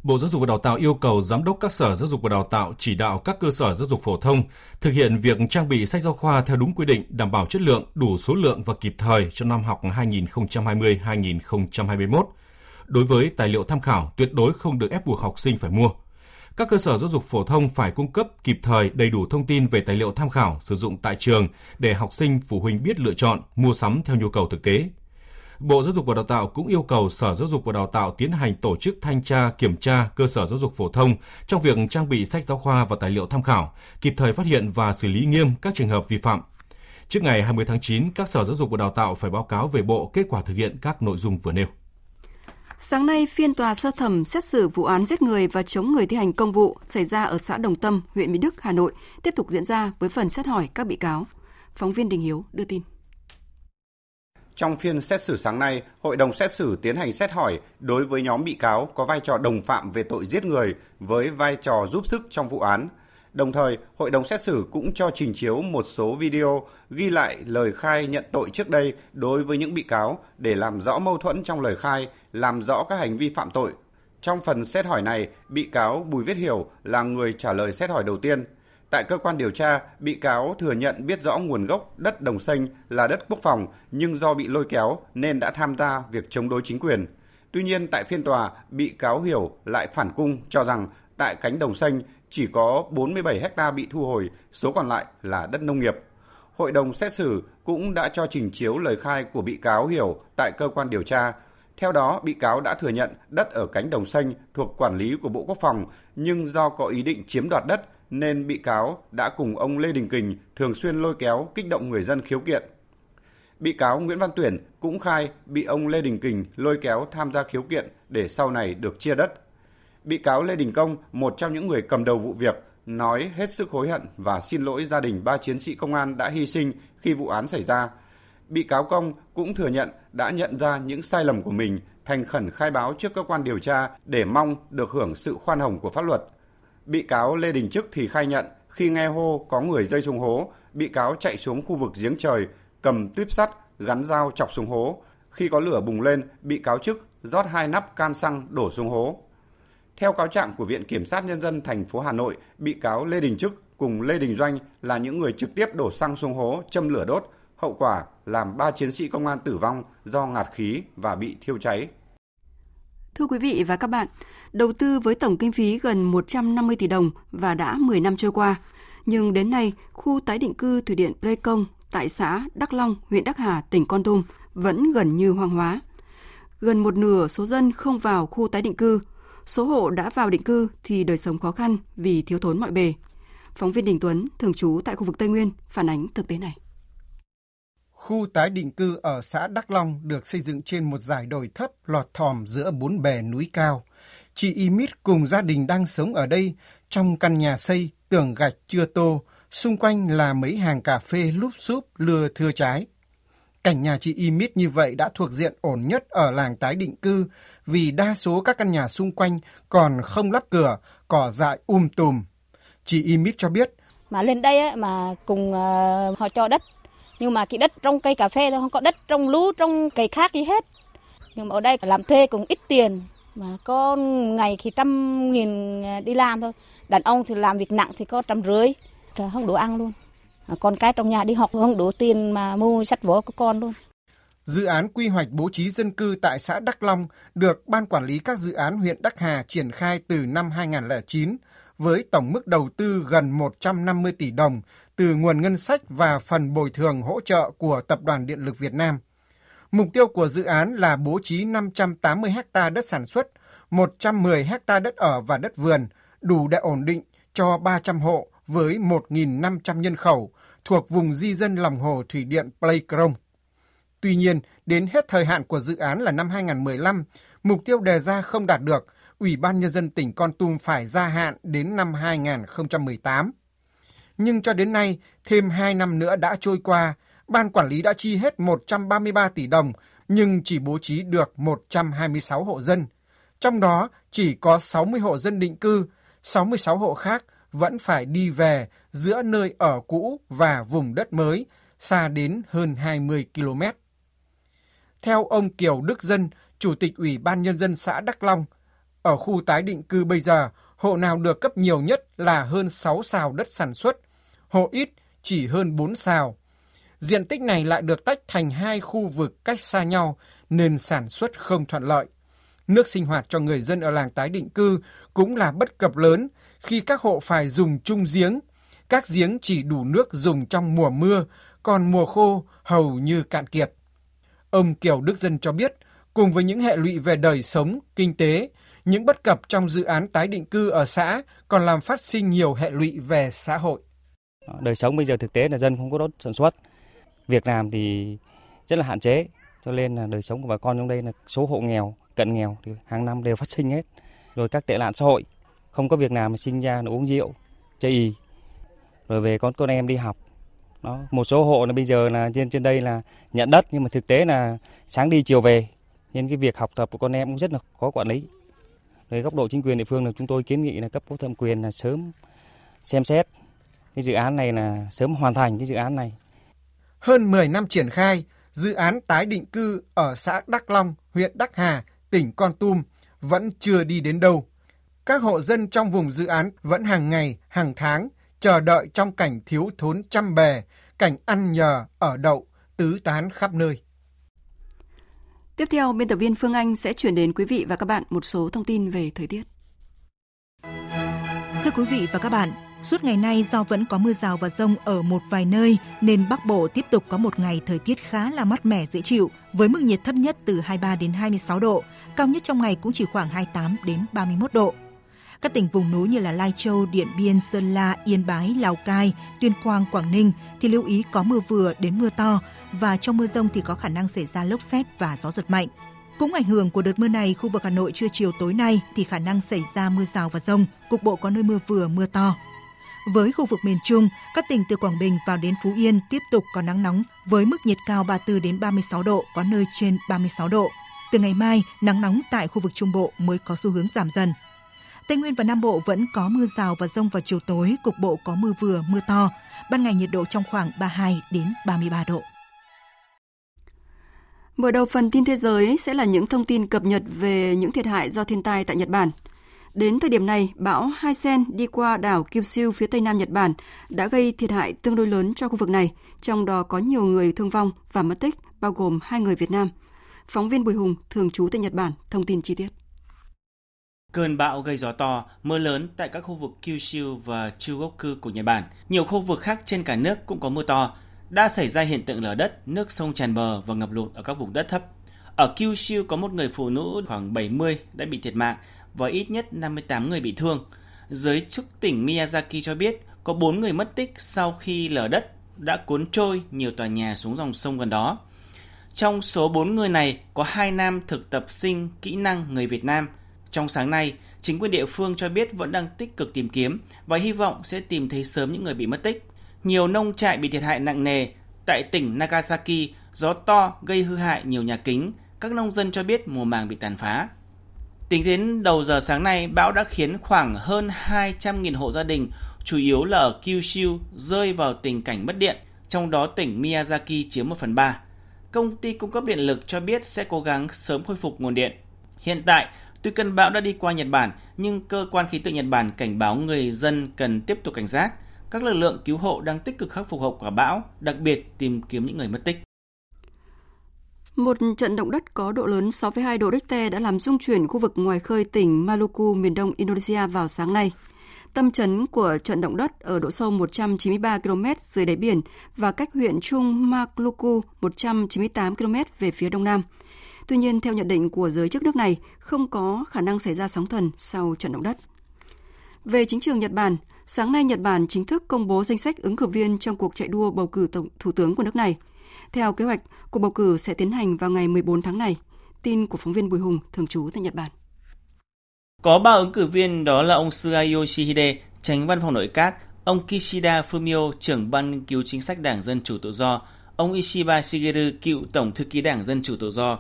Bộ Giáo dục và Đào tạo yêu cầu giám đốc các sở giáo dục và đào tạo chỉ đạo các cơ sở giáo dục phổ thông thực hiện việc trang bị sách giáo khoa theo đúng quy định, đảm bảo chất lượng, đủ số lượng và kịp thời cho năm học 2020-2021. Đối với tài liệu tham khảo, tuyệt đối không được ép buộc học sinh phải mua. Các cơ sở giáo dục phổ thông phải cung cấp kịp thời đầy đủ thông tin về tài liệu tham khảo sử dụng tại trường để học sinh, phụ huynh biết lựa chọn, mua sắm theo nhu cầu thực tế. Bộ Giáo dục và Đào tạo cũng yêu cầu Sở Giáo dục và Đào tạo tiến hành tổ chức thanh tra, kiểm tra cơ sở giáo dục phổ thông trong việc trang bị sách giáo khoa và tài liệu tham khảo, kịp thời phát hiện và xử lý nghiêm các trường hợp vi phạm. Trước ngày 20 tháng 9, các Sở Giáo dục và Đào tạo phải báo cáo về Bộ kết quả thực hiện các nội dung vừa nêu. Sáng nay, phiên tòa sơ thẩm xét xử vụ án giết người và chống người thi hành công vụ xảy ra ở xã Đồng Tâm, huyện Mỹ Đức, Hà Nội tiếp tục diễn ra với phần xét hỏi các bị cáo. Phóng viên Đình Hiếu đưa tin. Trong phiên xét xử sáng nay, hội đồng xét xử tiến hành xét hỏi đối với nhóm bị cáo có vai trò đồng phạm về tội giết người với vai trò giúp sức trong vụ án. Đồng thời, hội đồng xét xử cũng cho trình chiếu một số video ghi lại lời khai nhận tội trước đây đối với những bị cáo để làm rõ mâu thuẫn trong lời khai, làm rõ các hành vi phạm tội. Trong phần xét hỏi này, bị cáo Bùi Viết Hiểu là người trả lời xét hỏi đầu tiên. Tại cơ quan điều tra, bị cáo thừa nhận biết rõ nguồn gốc đất Đồng Xanh là đất quốc phòng nhưng do bị lôi kéo nên đã tham gia việc chống đối chính quyền. Tuy nhiên tại phiên tòa, bị cáo Hiểu lại phản cung cho rằng tại cánh Đồng Xanh chỉ có 47 hecta bị thu hồi, số còn lại là đất nông nghiệp. Hội đồng xét xử cũng đã cho trình chiếu lời khai của bị cáo Hiểu tại cơ quan điều tra. Theo đó, bị cáo đã thừa nhận đất ở cánh đồng xanh thuộc quản lý của Bộ Quốc phòng, nhưng do có ý định chiếm đoạt đất nên bị cáo đã cùng ông Lê Đình Kình thường xuyên lôi kéo kích động người dân khiếu kiện. Bị cáo Nguyễn Văn Tuyển cũng khai bị ông Lê Đình Kình lôi kéo tham gia khiếu kiện để sau này được chia đất. Bị cáo Lê Đình Công, một trong những người cầm đầu vụ việc, nói hết sức hối hận và xin lỗi gia đình ba chiến sĩ công an đã hy sinh khi vụ án xảy ra. Bị cáo Công cũng thừa nhận đã nhận ra những sai lầm của mình, thành khẩn khai báo trước cơ quan điều tra để mong được hưởng sự khoan hồng của pháp luật. Bị cáo Lê Đình Trức thì khai nhận khi nghe hô có người rơi xuống hố, bị cáo chạy xuống khu vực giếng trời, cầm tuyếp sắt, gắn dao chọc xuống hố. Khi có lửa bùng lên, bị cáo Trức rót hai nắp can xăng đổ xuống hố. Theo cáo trạng của Viện Kiểm sát Nhân dân thành phố Hà Nội, bị cáo Lê Đình Trức cùng Lê Đình Doanh là những người trực tiếp đổ xăng xuống hố, châm lửa đốt. Hậu quả làm ba chiến sĩ công an tử vong do ngạt khí và bị thiêu cháy. Thưa quý vị và các bạn, đầu tư với tổng kinh phí gần 150 tỷ đồng và đã 10 năm trôi qua, nhưng đến nay, khu tái định cư thủy điện Pleikom tại xã Đắc Long, huyện Đắc Hà, tỉnh Con Tum vẫn gần như hoang hóa. Gần một nửa số dân không vào khu tái định cư, số hộ đã vào định cư thì đời sống khó khăn vì thiếu thốn mọi bề. Phóng viên Đình Tuấn, thường trú tại khu vực Tây Nguyên, phản ánh thực tế này. Khu tái định cư ở xã Đắc Long được xây dựng trên một dải đồi thấp lọt thòm giữa bốn bè núi cao. Chị Imit cùng gia đình đang sống ở đây trong căn nhà xây tường gạch chưa tô, xung quanh là mấy hàng cà phê lúp xúp lừa thưa trái. Cảnh nhà chị Imit như vậy đã thuộc diện ổn nhất ở làng tái định cư vì đa số các căn nhà xung quanh còn không lắp cửa, cỏ dại um tùm. Chị Imit cho biết. Mà lên đây ấy, mà cùng uh, họ cho đất, nhưng mà cái đất trong cây cà phê thôi, không có đất trong lú, trong cây khác gì hết. Nhưng mà ở đây làm thuê cũng ít tiền, mà có ngày thì trăm nghìn ờ, đi làm thôi. Đàn ông thì làm việc nặng thì có trăm rưỡi, không đủ ăn luôn. Con cái trong nhà đi học không đủ tiền mà mua sách vở của con luôn. Dự án quy hoạch bố trí dân cư tại xã Đắc Long được Ban Quản lý các dự án huyện Đắc Hà triển khai từ năm 2009 với tổng mức đầu tư gần 150 tỷ đồng từ nguồn ngân sách và phần bồi thường hỗ trợ của Tập đoàn Điện lực Việt Nam. Mục tiêu của dự án là bố trí 580 ha đất sản xuất, 110 ha đất ở và đất vườn, đủ để ổn định cho 300 hộ với 1.500 nhân khẩu thuộc vùng di dân lòng hồ thủy điện Pleikrong. Tuy nhiên, đến hết thời hạn của dự án là năm 2015, mục tiêu đề ra không đạt được, Ủy ban Nhân dân tỉnh Con Tum phải gia hạn đến năm 2018. Nhưng cho đến nay, thêm 2 năm nữa đã trôi qua, Ban Quản lý đã chi hết 133 tỷ đồng, nhưng chỉ bố trí được 126 hộ dân. Trong đó chỉ có 60 hộ dân định cư, 66 hộ khác vẫn phải đi về giữa nơi ở cũ và vùng đất mới, xa đến hơn 20 km. Theo ông Kiều Đức Dân, Chủ tịch Ủy ban Nhân dân xã Đắc Long, ở khu tái định cư bây giờ, hộ nào được cấp nhiều nhất là hơn 6 xào đất sản xuất, hộ ít chỉ hơn 4 xào. Diện tích này lại được tách thành hai khu vực cách xa nhau nên sản xuất không thuận lợi. Nước sinh hoạt cho người dân ở làng tái định cư cũng là bất cập lớn khi các hộ phải dùng chung giếng. Các giếng chỉ đủ nước dùng trong mùa mưa, còn mùa khô hầu như cạn kiệt. Ông Kiều Đức Dân cho biết, cùng với những hệ lụy về đời sống, kinh tế, những bất cập trong dự án tái định cư ở xã còn làm phát sinh nhiều hệ lụy về xã hội. Đời sống bây giờ thực tế là dân không có đốt sản xuất. Việc làm thì rất là hạn chế, cho nên là đời sống của bà con trong đây là số hộ nghèo, cận nghèo thì hàng năm đều phát sinh hết. Rồi các tệ nạn xã hội, không có việc làm mà sinh ra là uống rượu, chơi ý, rồi về con con em đi học đó. Một số hộ là bây giờ là trên trên đây là nhận đất nhưng mà thực tế là sáng đi chiều về nên cái việc học tập của con em cũng rất là khó quản lý. Về góc độ chính quyền địa phương là chúng tôi kiến nghị là cấp có thẩm quyền là sớm xem xét cái dự án này là sớm hoàn thành cái dự án này. Hơn 10 năm triển khai dự án tái định cư ở xã Đắc Long, huyện Đắc Hà, tỉnh Con Tum vẫn chưa đi đến đâu. Các hộ dân trong vùng dự án vẫn hàng ngày, hàng tháng chờ đợi trong cảnh thiếu thốn trăm bè, cảnh ăn nhờ, ở đậu, tứ tán khắp nơi. Tiếp theo, biên tập viên Phương Anh sẽ chuyển đến quý vị và các bạn một số thông tin về thời tiết. Thưa quý vị và các bạn, suốt ngày nay do vẫn có mưa rào và rông ở một vài nơi nên Bắc Bộ tiếp tục có một ngày thời tiết khá là mát mẻ dễ chịu với mức nhiệt thấp nhất từ 23 đến 26 độ, cao nhất trong ngày cũng chỉ khoảng 28 đến 31 độ. Các tỉnh vùng núi như là Lai Châu, Điện Biên, Sơn La, Yên Bái, Lào Cai, Tuyên Quang, Quảng Ninh thì lưu ý có mưa vừa đến mưa to và trong mưa rông thì có khả năng xảy ra lốc xét và gió giật mạnh. Cũng ảnh hưởng của đợt mưa này, khu vực Hà Nội trưa chiều tối nay thì khả năng xảy ra mưa rào và rông, cục bộ có nơi mưa vừa mưa to. Với khu vực miền Trung, các tỉnh từ Quảng Bình vào đến Phú Yên tiếp tục có nắng nóng với mức nhiệt cao 34 đến 36 độ, có nơi trên 36 độ. Từ ngày mai, nắng nóng tại khu vực Trung Bộ mới có xu hướng giảm dần. Tây Nguyên và Nam Bộ vẫn có mưa rào và rông vào chiều tối, cục bộ có mưa vừa, mưa to. Ban ngày nhiệt độ trong khoảng 32 đến 33 độ. Mở đầu phần tin thế giới sẽ là những thông tin cập nhật về những thiệt hại do thiên tai tại Nhật Bản. Đến thời điểm này, bão Haisen đi qua đảo Kyushu phía tây nam Nhật Bản đã gây thiệt hại tương đối lớn cho khu vực này, trong đó có nhiều người thương vong và mất tích, bao gồm hai người Việt Nam. Phóng viên Bùi Hùng, thường trú tại Nhật Bản, thông tin chi tiết. Cơn bão gây gió to, mưa lớn tại các khu vực Kyushu và Chugoku của Nhật Bản. Nhiều khu vực khác trên cả nước cũng có mưa to. Đã xảy ra hiện tượng lở đất, nước sông tràn bờ và ngập lụt ở các vùng đất thấp. Ở Kyushu có một người phụ nữ khoảng 70 đã bị thiệt mạng và ít nhất 58 người bị thương. Giới chức tỉnh Miyazaki cho biết có 4 người mất tích sau khi lở đất đã cuốn trôi nhiều tòa nhà xuống dòng sông gần đó. Trong số 4 người này có 2 nam thực tập sinh kỹ năng người Việt Nam. Trong sáng nay, chính quyền địa phương cho biết vẫn đang tích cực tìm kiếm và hy vọng sẽ tìm thấy sớm những người bị mất tích. Nhiều nông trại bị thiệt hại nặng nề. Tại tỉnh Nagasaki, gió to gây hư hại nhiều nhà kính. Các nông dân cho biết mùa màng bị tàn phá. Tính đến đầu giờ sáng nay, bão đã khiến khoảng hơn 200.000 hộ gia đình, chủ yếu là ở Kyushu, rơi vào tình cảnh mất điện, trong đó tỉnh Miyazaki chiếm 1 phần 3. Công ty cung cấp điện lực cho biết sẽ cố gắng sớm khôi phục nguồn điện. Hiện tại, tuy cơn bão đã đi qua Nhật Bản, nhưng cơ quan khí tượng Nhật Bản cảnh báo người dân cần tiếp tục cảnh giác. Các lực lượng cứu hộ đang tích cực khắc phục hậu quả bão, đặc biệt tìm kiếm những người mất tích. Một trận động đất có độ lớn 6,2 độ Richter đã làm rung chuyển khu vực ngoài khơi tỉnh Maluku, miền đông Indonesia vào sáng nay. Tâm chấn của trận động đất ở độ sâu 193 km dưới đáy biển và cách huyện Trung Maluku 198 km về phía đông nam. Tuy nhiên, theo nhận định của giới chức nước này, không có khả năng xảy ra sóng thần sau trận động đất. Về chính trường Nhật Bản, sáng nay Nhật Bản chính thức công bố danh sách ứng cử viên trong cuộc chạy đua bầu cử tổng thủ tướng của nước này. Theo kế hoạch, cuộc bầu cử sẽ tiến hành vào ngày 14 tháng này. Tin của phóng viên Bùi Hùng, thường trú tại Nhật Bản. Có ba ứng cử viên đó là ông Suga Yoshihide, tránh văn phòng nội các, ông Kishida Fumio, trưởng ban nghiên cứu chính sách Đảng Dân Chủ Tự Do, ông Ishiba Shigeru, cựu tổng thư ký Đảng Dân Chủ Tự Do.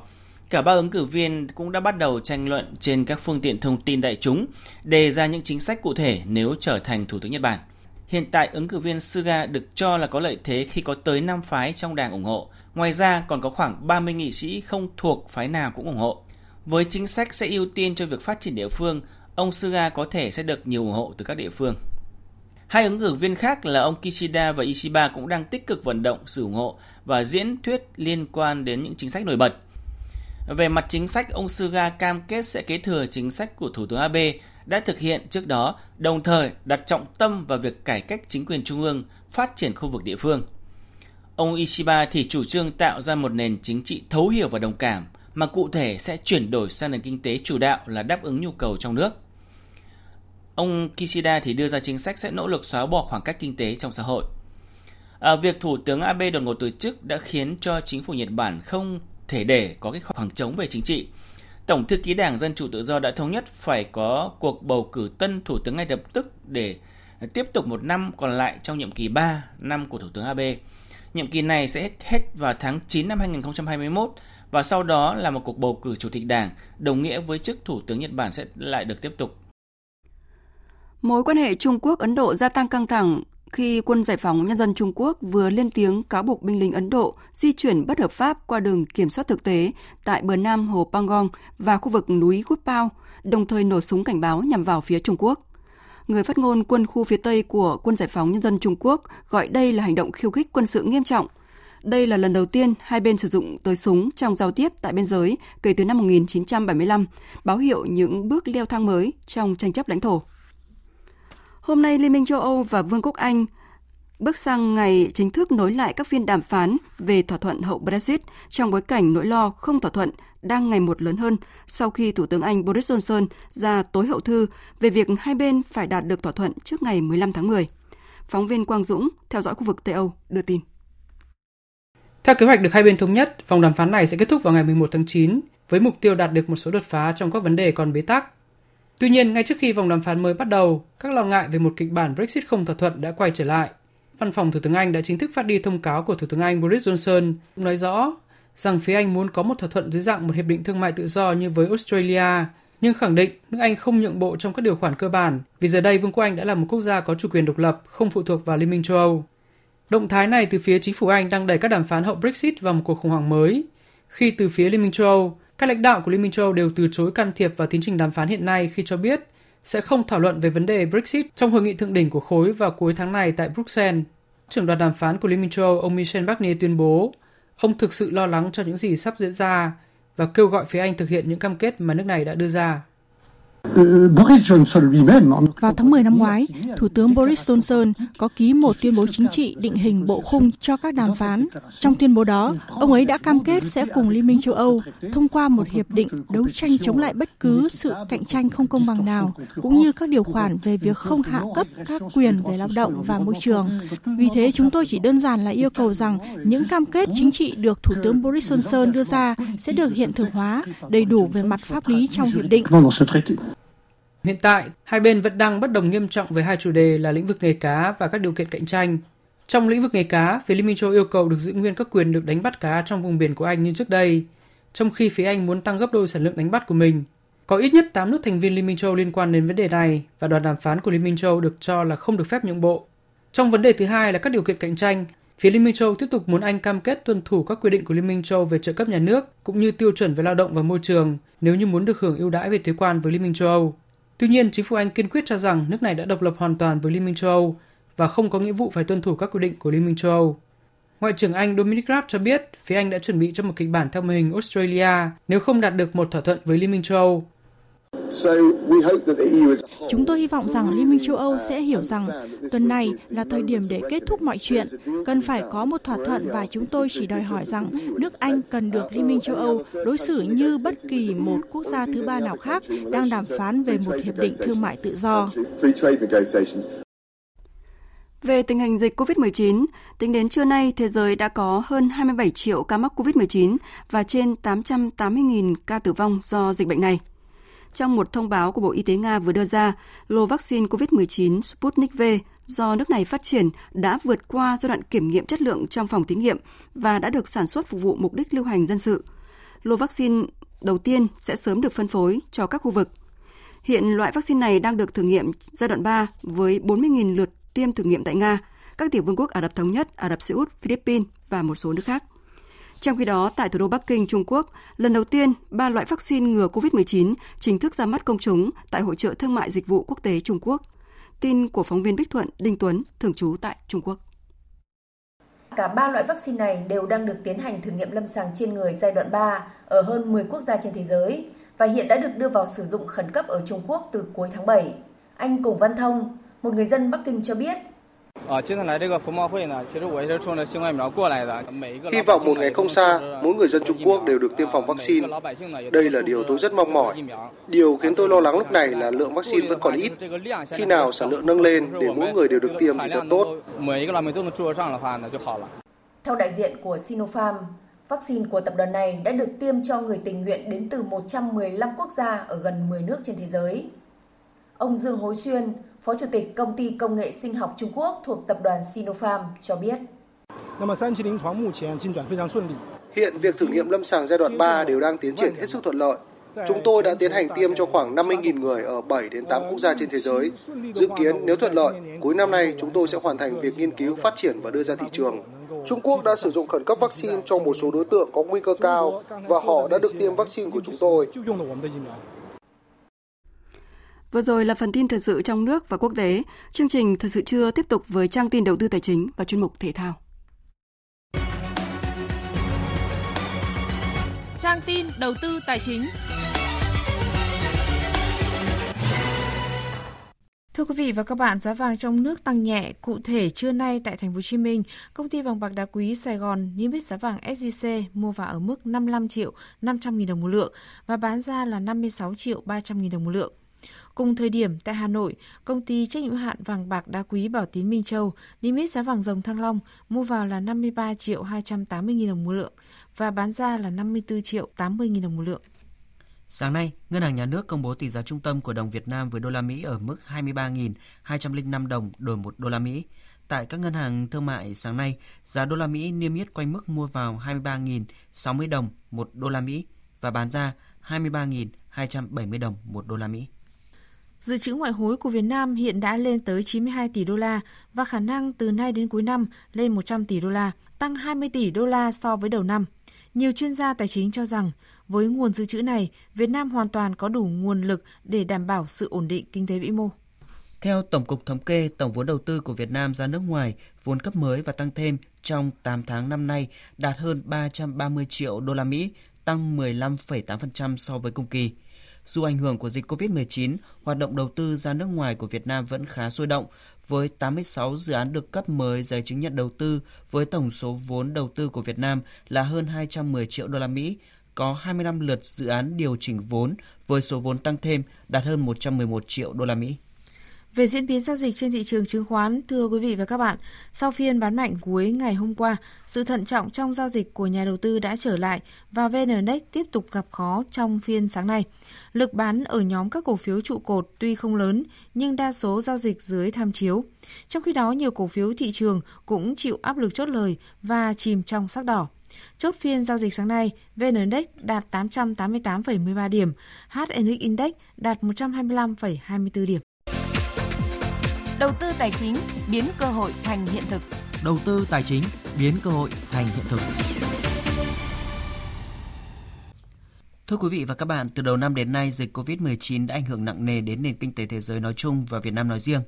Cả ba ứng cử viên cũng đã bắt đầu tranh luận trên các phương tiện thông tin đại chúng, đề ra những chính sách cụ thể nếu trở thành Thủ tướng Nhật Bản. Hiện tại, ứng cử viên Suga được cho là có lợi thế khi có tới 5 phái trong đảng ủng hộ. Ngoài ra, còn có khoảng 30 nghị sĩ không thuộc phái nào cũng ủng hộ. Với chính sách sẽ ưu tiên cho việc phát triển địa phương, ông Suga có thể sẽ được nhiều ủng hộ từ các địa phương. Hai ứng cử viên khác là ông Kishida và Ishiba cũng đang tích cực vận động sự ủng hộ và diễn thuyết liên quan đến những chính sách nổi bật. Về mặt chính sách, ông Suga cam kết sẽ kế thừa chính sách của Thủ tướng Abe đã thực hiện trước đó, đồng thời đặt trọng tâm vào việc cải cách chính quyền trung ương, phát triển khu vực địa phương. Ông Ishiba thì chủ trương tạo ra một nền chính trị thấu hiểu và đồng cảm, mà cụ thể sẽ chuyển đổi sang nền kinh tế chủ đạo là đáp ứng nhu cầu trong nước. Ông Kishida thì đưa ra chính sách sẽ nỗ lực xóa bỏ khoảng cách kinh tế trong xã hội. À, việc Thủ tướng Abe đột ngột từ chức đã khiến cho chính phủ Nhật Bản không thể để có cái khoảng trống về chính trị. Tổng thư ký Đảng Dân Chủ Tự Do đã thống nhất phải có cuộc bầu cử tân thủ tướng ngay lập tức để tiếp tục một năm còn lại trong nhiệm kỳ 3 năm của Thủ tướng Abe. Nhiệm kỳ này sẽ hết vào tháng 9 năm 2021 và sau đó là một cuộc bầu cử chủ tịch đảng, đồng nghĩa với chức Thủ tướng Nhật Bản sẽ lại được tiếp tục. Mối quan hệ Trung Quốc-Ấn Độ gia tăng căng thẳng khi quân giải phóng nhân dân Trung Quốc vừa lên tiếng cáo buộc binh lính Ấn Độ di chuyển bất hợp pháp qua đường kiểm soát thực tế tại bờ nam hồ Pangong và khu vực núi Gut Pao, đồng thời nổ súng cảnh báo nhằm vào phía Trung Quốc. Người phát ngôn quân khu phía Tây của quân giải phóng nhân dân Trung Quốc gọi đây là hành động khiêu khích quân sự nghiêm trọng. Đây là lần đầu tiên hai bên sử dụng tới súng trong giao tiếp tại biên giới kể từ năm 1975, báo hiệu những bước leo thang mới trong tranh chấp lãnh thổ. Hôm nay, Liên minh châu Âu và Vương quốc Anh bước sang ngày chính thức nối lại các phiên đàm phán về thỏa thuận hậu Brexit trong bối cảnh nỗi lo không thỏa thuận đang ngày một lớn hơn sau khi Thủ tướng Anh Boris Johnson ra tối hậu thư về việc hai bên phải đạt được thỏa thuận trước ngày 15 tháng 10. Phóng viên Quang Dũng, theo dõi khu vực Tây Âu, đưa tin. Theo kế hoạch được hai bên thống nhất, vòng đàm phán này sẽ kết thúc vào ngày 11 tháng 9 với mục tiêu đạt được một số đột phá trong các vấn đề còn bế tắc. Tuy nhiên, ngay trước khi vòng đàm phán mới bắt đầu, các lo ngại về một kịch bản Brexit không thỏa thuận đã quay trở lại. Văn phòng Thủ tướng Anh đã chính thức phát đi thông cáo của Thủ tướng Anh Boris Johnson nói rõ rằng phía Anh muốn có một thỏa thuận dưới dạng một hiệp định thương mại tự do như với Australia, nhưng khẳng định nước Anh không nhượng bộ trong các điều khoản cơ bản vì giờ đây Vương quốc Anh đã là một quốc gia có chủ quyền độc lập, không phụ thuộc vào Liên minh châu Âu. Động thái này từ phía chính phủ Anh đang đẩy các đàm phán hậu Brexit vào một cuộc khủng hoảng mới, khi từ phía Liên minh châu Âu, các lãnh đạo của Liên minh châu Âu đều từ chối can thiệp vào tiến trình đàm phán hiện nay khi cho biết sẽ không thảo luận về vấn đề Brexit trong hội nghị thượng đỉnh của khối vào cuối tháng này tại Bruxelles. Trưởng đoàn đàm phán của Liên minh châu Âu, ông Michel Barnier tuyên bố, ông thực sự lo lắng cho những gì sắp diễn ra và kêu gọi phía Anh thực hiện những cam kết mà nước này đã đưa ra. Vào tháng 10 năm ngoái, Thủ tướng Boris Johnson có ký một tuyên bố chính trị định hình bộ khung cho các đàm phán. Trong tuyên bố đó, ông ấy đã cam kết sẽ cùng Liên minh châu Âu thông qua một hiệp định đấu tranh chống lại bất cứ sự cạnh tranh không công bằng nào, cũng như các điều khoản về việc không hạ cấp các quyền về lao động và môi trường. Vì thế, chúng tôi chỉ đơn giản là yêu cầu rằng những cam kết chính trị được Thủ tướng Boris Johnson đưa ra sẽ được hiện thực hóa đầy đủ về mặt pháp lý trong hiệp định. Hiện tại, hai bên vẫn đang bất đồng nghiêm trọng về hai chủ đề là lĩnh vực nghề cá và các điều kiện cạnh tranh. Trong lĩnh vực nghề cá, phía Liên minh châu yêu cầu được giữ nguyên các quyền được đánh bắt cá trong vùng biển của Anh như trước đây, trong khi phía Anh muốn tăng gấp đôi sản lượng đánh bắt của mình. Có ít nhất 8 nước thành viên Liên minh châu liên quan đến vấn đề này và đoàn đàm phán của Liên minh châu được cho là không được phép nhượng bộ. Trong vấn đề thứ hai là các điều kiện cạnh tranh, phía Liên minh châu tiếp tục muốn Anh cam kết tuân thủ các quy định của Liên minh châu về trợ cấp nhà nước cũng như tiêu chuẩn về lao động và môi trường nếu như muốn được hưởng ưu đãi về thuế quan với Liên minh châu Âu. Tuy nhiên, chính phủ Anh kiên quyết cho rằng nước này đã độc lập hoàn toàn với Liên minh châu Âu và không có nghĩa vụ phải tuân thủ các quy định của Liên minh châu Âu. Ngoại trưởng Anh Dominic Raab cho biết phía Anh đã chuẩn bị cho một kịch bản theo mô hình Australia nếu không đạt được một thỏa thuận với Liên minh châu Âu. Chúng tôi hy vọng rằng Liên minh châu Âu sẽ hiểu rằng tuần này là thời điểm để kết thúc mọi chuyện, cần phải có một thỏa thuận và chúng tôi chỉ đòi hỏi rằng nước Anh cần được Liên minh châu Âu đối xử như bất kỳ một quốc gia thứ ba nào khác đang đàm phán về một hiệp định thương mại tự do. Về tình hình dịch COVID-19, tính đến trưa nay, thế giới đã có hơn 27 triệu ca mắc COVID-19 và trên 880.000 ca tử vong do dịch bệnh này. Trong một thông báo của Bộ Y tế Nga vừa đưa ra, lô vaccine COVID-19 Sputnik V do nước này phát triển đã vượt qua giai đoạn kiểm nghiệm chất lượng trong phòng thí nghiệm và đã được sản xuất phục vụ mục đích lưu hành dân sự. Lô vaccine đầu tiên sẽ sớm được phân phối cho các khu vực. Hiện loại vaccine này đang được thử nghiệm giai đoạn 3 với 40.000 lượt tiêm thử nghiệm tại Nga, các tiểu vương quốc Ả Rập Thống Nhất, Ả Rập Xê Út, Philippines và một số nước khác. Trong khi đó, tại thủ đô Bắc Kinh, Trung Quốc, lần đầu tiên, ba loại vaccine ngừa COVID-19 chính thức ra mắt công chúng tại Hội trợ Thương mại Dịch vụ Quốc tế Trung Quốc. Tin của phóng viên Bích Thuận, Đinh Tuấn, thường trú tại Trung Quốc. Cả ba loại vaccine này đều đang được tiến hành thử nghiệm lâm sàng trên người giai đoạn 3 ở hơn 10 quốc gia trên thế giới và hiện đã được đưa vào sử dụng khẩn cấp ở Trung Quốc từ cuối tháng 7. Anh Cùng Văn Thông, một người dân Bắc Kinh cho biết, Hy vọng một ngày không xa, mỗi người dân Trung Quốc đều được tiêm phòng vaccine. Đây là điều tôi rất mong mỏi. Điều khiến tôi lo lắng lúc này là lượng vaccine vẫn còn ít. Khi nào sản lượng nâng lên để mỗi người đều được tiêm thì thật tốt. Theo đại diện của Sinopharm, vaccine của tập đoàn này đã được tiêm cho người tình nguyện đến từ 115 quốc gia ở gần 10 nước trên thế giới. Ông Dương Hối Xuyên, Phó Chủ tịch Công ty Công nghệ Sinh học Trung Quốc thuộc tập đoàn Sinopharm cho biết. Hiện việc thử nghiệm lâm sàng giai đoạn 3 đều đang tiến triển hết sức thuận lợi. Chúng tôi đã tiến hành tiêm cho khoảng 50.000 người ở 7 đến 8 quốc gia trên thế giới. Dự kiến nếu thuận lợi, cuối năm nay chúng tôi sẽ hoàn thành việc nghiên cứu, phát triển và đưa ra thị trường. Trung Quốc đã sử dụng khẩn cấp vaccine cho một số đối tượng có nguy cơ cao và họ đã được tiêm vaccine của chúng tôi. Vừa rồi là phần tin thời sự trong nước và quốc tế. Chương trình Thời sự trưa tiếp tục với trang tin đầu tư tài chính và chuyên mục thể thao. Trang tin đầu tư tài chính. Thưa quý vị và các bạn, giá vàng trong nước tăng nhẹ. Cụ thể, trưa nay tại thành phố Hồ Chí Minh, công ty vàng bạc đá quý Sài Gòn niêm yết giá vàng SJC mua vào ở mức 55 triệu 500 nghìn đồng một lượng và bán ra là 56 triệu 300 nghìn đồng một lượng. Cùng thời điểm tại Hà Nội, công ty trách nhiệm hạn vàng bạc đá quý Bảo Tín Minh Châu niêm yết giá vàng dòng Thăng Long mua vào là 53 triệu 280 nghìn đồng một lượng và bán ra là 54 triệu 80 nghìn đồng một lượng. Sáng nay, Ngân hàng Nhà nước công bố tỷ giá trung tâm của đồng Việt Nam với đô la Mỹ ở mức 23.205 đồng đổi 1 đô la Mỹ. Tại các ngân hàng thương mại sáng nay, giá đô la Mỹ niêm yết quanh mức mua vào 23.060 đồng 1 đô la Mỹ và bán ra 23.270 đồng 1 đô la Mỹ. Dự trữ ngoại hối của Việt Nam hiện đã lên tới 92 tỷ đô la và khả năng từ nay đến cuối năm lên 100 tỷ đô la, tăng 20 tỷ đô la so với đầu năm. Nhiều chuyên gia tài chính cho rằng với nguồn dự trữ này, Việt Nam hoàn toàn có đủ nguồn lực để đảm bảo sự ổn định kinh tế vĩ mô. Theo Tổng cục Thống kê, tổng vốn đầu tư của Việt Nam ra nước ngoài, vốn cấp mới và tăng thêm trong 8 tháng năm nay đạt hơn 330 triệu đô la Mỹ, tăng 15,8% so với cùng kỳ. Dù ảnh hưởng của dịch COVID-19, hoạt động đầu tư ra nước ngoài của Việt Nam vẫn khá sôi động, với 86 dự án được cấp mới giấy chứng nhận đầu tư với tổng số vốn đầu tư của Việt Nam là hơn 210 triệu đô la Mỹ, có 25 lượt dự án điều chỉnh vốn với số vốn tăng thêm đạt hơn 111 triệu đô la Mỹ. Về diễn biến giao dịch trên thị trường chứng khoán, thưa quý vị và các bạn, sau phiên bán mạnh cuối ngày hôm qua, sự thận trọng trong giao dịch của nhà đầu tư đã trở lại và VN Index tiếp tục gặp khó trong phiên sáng nay. Lực bán ở nhóm các cổ phiếu trụ cột tuy không lớn nhưng đa số giao dịch dưới tham chiếu. Trong khi đó, nhiều cổ phiếu thị trường cũng chịu áp lực chốt lời và chìm trong sắc đỏ. Chốt phiên giao dịch sáng nay, VN Index đạt 888,13 điểm, HNX Index đạt 125,24 điểm. Đầu tư tài chính biến cơ hội thành hiện thực. Đầu tư tài chính biến cơ hội thành hiện thực. Thưa quý vị và các bạn, từ đầu năm đến nay, dịch COVID-19 đã ảnh hưởng nặng nề đến nền kinh tế thế giới nói chung và Việt Nam nói riêng.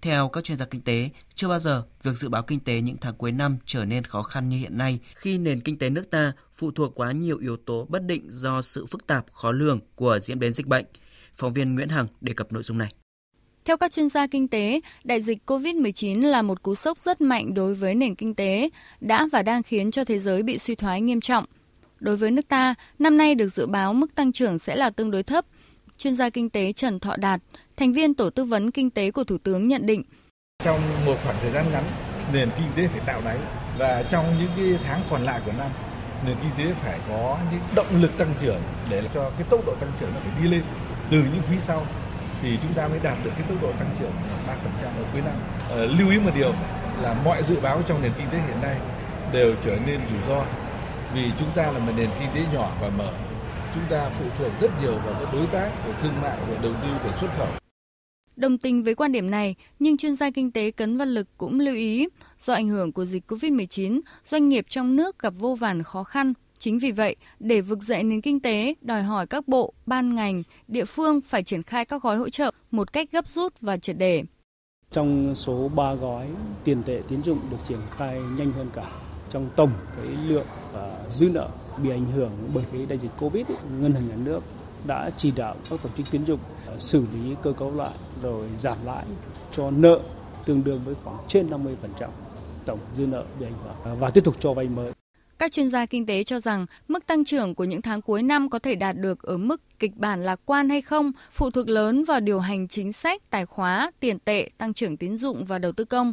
Theo các chuyên gia kinh tế, chưa bao giờ việc dự báo kinh tế những tháng cuối năm trở nên khó khăn như hiện nay khi nền kinh tế nước ta phụ thuộc quá nhiều yếu tố bất định do sự phức tạp khó lường của diễn biến dịch bệnh. Phóng viên Nguyễn Hằng đề cập nội dung này. Theo các chuyên gia kinh tế, đại dịch COVID-19 là một cú sốc rất mạnh đối với nền kinh tế, đã và đang khiến cho thế giới bị suy thoái nghiêm trọng. Đối với nước ta, năm nay được dự báo mức tăng trưởng sẽ là tương đối thấp. Chuyên gia kinh tế Trần Thọ Đạt, thành viên tổ tư vấn kinh tế của Thủ tướng nhận định. Trong một khoảng thời gian ngắn, nền kinh tế phải tạo đáy và trong những cái tháng còn lại của năm, nền kinh tế phải có những động lực tăng trưởng để cho cái tốc độ tăng trưởng nó phải đi lên từ những quý sau thì chúng ta mới đạt được cái tốc độ tăng trưởng 3% ở cuối năm. À, lưu ý một điều là mọi dự báo trong nền kinh tế hiện nay đều trở nên rủi ro vì chúng ta là một nền kinh tế nhỏ và mở. Chúng ta phụ thuộc rất nhiều vào các đối tác của thương mại, và đầu tư, của xuất khẩu. Đồng tình với quan điểm này, nhưng chuyên gia kinh tế Cấn Văn Lực cũng lưu ý, do ảnh hưởng của dịch COVID-19, doanh nghiệp trong nước gặp vô vàn khó khăn. Chính vì vậy, để vực dậy nền kinh tế, đòi hỏi các bộ, ban ngành, địa phương phải triển khai các gói hỗ trợ một cách gấp rút và triệt đề Trong số 3 gói tiền tệ tín dụng được triển khai nhanh hơn cả trong tổng cái lượng uh, dư nợ bị ảnh hưởng bởi cái đại dịch Covid, ấy, ngân hàng nhà nước đã chỉ đạo các tổ chức tín dụng à, xử lý cơ cấu lại rồi giảm lãi cho nợ tương đương với khoảng trên 50% tổng dư nợ bị ảnh hưởng và tiếp tục cho vay mới. Các chuyên gia kinh tế cho rằng mức tăng trưởng của những tháng cuối năm có thể đạt được ở mức kịch bản lạc quan hay không phụ thuộc lớn vào điều hành chính sách, tài khóa, tiền tệ, tăng trưởng tín dụng và đầu tư công.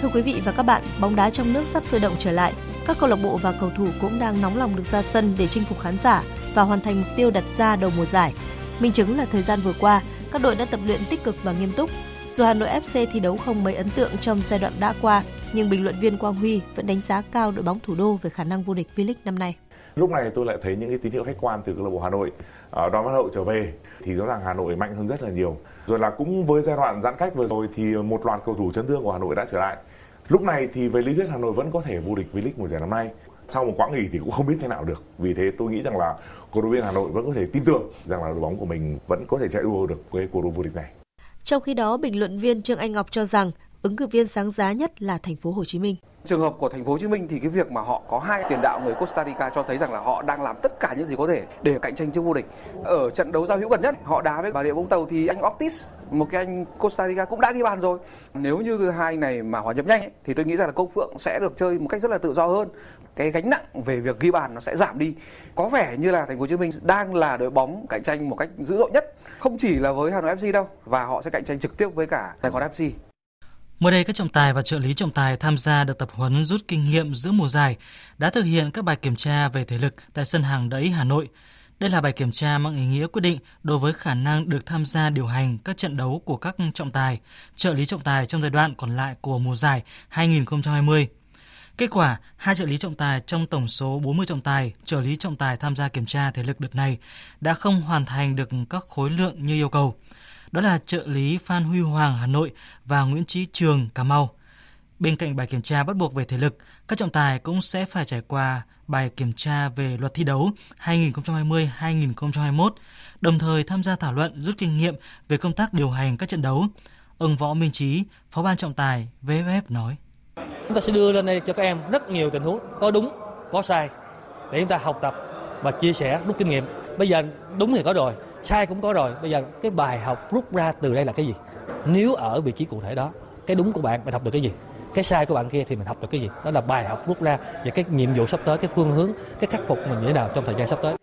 Thưa quý vị và các bạn, bóng đá trong nước sắp sôi động trở lại. Các câu lạc bộ và cầu thủ cũng đang nóng lòng được ra sân để chinh phục khán giả và hoàn thành mục tiêu đặt ra đầu mùa giải. Minh chứng là thời gian vừa qua, các đội đã tập luyện tích cực và nghiêm túc. Dù Hà Nội FC thi đấu không mấy ấn tượng trong giai đoạn đã qua, nhưng bình luận viên Quang Huy vẫn đánh giá cao đội bóng thủ đô về khả năng vô địch V-League năm nay. Lúc này tôi lại thấy những cái tín hiệu khách quan từ câu lạc bộ Hà Nội ở đón hậu trở về thì rõ ràng Hà Nội mạnh hơn rất là nhiều. Rồi là cũng với giai đoạn giãn cách vừa rồi thì một loạt cầu thủ chấn thương của Hà Nội đã trở lại. Lúc này thì về lý thuyết Hà Nội vẫn có thể vô địch V-League mùa giải năm nay. Sau một quãng nghỉ thì cũng không biết thế nào được. Vì thế tôi nghĩ rằng là cổ động viên Hà Nội vẫn có thể tin tưởng rằng là đội bóng của mình vẫn có thể chạy đua được với cuộc đua vô địch này. Trong khi đó, bình luận viên Trương Anh Ngọc cho rằng ứng cử viên sáng giá nhất là thành phố Hồ Chí Minh. Trường hợp của thành phố Hồ Chí Minh thì cái việc mà họ có hai tiền đạo người Costa Rica cho thấy rằng là họ đang làm tất cả những gì có thể để cạnh tranh chức vô địch. Ở trận đấu giao hữu gần nhất, họ đá với Bà Rịa Vũng Tàu thì anh Ortiz, một cái anh Costa Rica cũng đã ghi bàn rồi. Nếu như hai này mà hòa nhập nhanh ấy, thì tôi nghĩ rằng là Công Phượng sẽ được chơi một cách rất là tự do hơn. Cái gánh nặng về việc ghi bàn nó sẽ giảm đi. Có vẻ như là thành phố Hồ Chí Minh đang là đội bóng cạnh tranh một cách dữ dội nhất, không chỉ là với Hà Nội FC đâu và họ sẽ cạnh tranh trực tiếp với cả Sài Gòn FC. Mới đây, các trọng tài và trợ lý trọng tài tham gia được tập huấn rút kinh nghiệm giữa mùa giải đã thực hiện các bài kiểm tra về thể lực tại sân hàng đẫy Hà Nội. Đây là bài kiểm tra mang ý nghĩa quyết định đối với khả năng được tham gia điều hành các trận đấu của các trọng tài, trợ lý trọng tài trong giai đoạn còn lại của mùa giải 2020. Kết quả, hai trợ lý trọng tài trong tổng số 40 trọng tài, trợ lý trọng tài tham gia kiểm tra thể lực đợt này đã không hoàn thành được các khối lượng như yêu cầu đó là trợ lý Phan Huy Hoàng Hà Nội và Nguyễn Trí Trường Cà Mau. Bên cạnh bài kiểm tra bắt buộc về thể lực, các trọng tài cũng sẽ phải trải qua bài kiểm tra về luật thi đấu 2020-2021, đồng thời tham gia thảo luận rút kinh nghiệm về công tác điều hành các trận đấu. Ông Võ Minh Trí, Phó ban trọng tài VFF nói. Chúng ta sẽ đưa lên đây cho các em rất nhiều tình huống có đúng, có sai để chúng ta học tập và chia sẻ rút kinh nghiệm. Bây giờ đúng thì có rồi, sai cũng có rồi. Bây giờ cái bài học rút ra từ đây là cái gì? Nếu ở vị trí cụ thể đó, cái đúng của bạn bạn học được cái gì? Cái sai của bạn kia thì mình học được cái gì? Đó là bài học rút ra về cái nhiệm vụ sắp tới, cái phương hướng, cái khắc phục mình như thế nào trong thời gian sắp tới.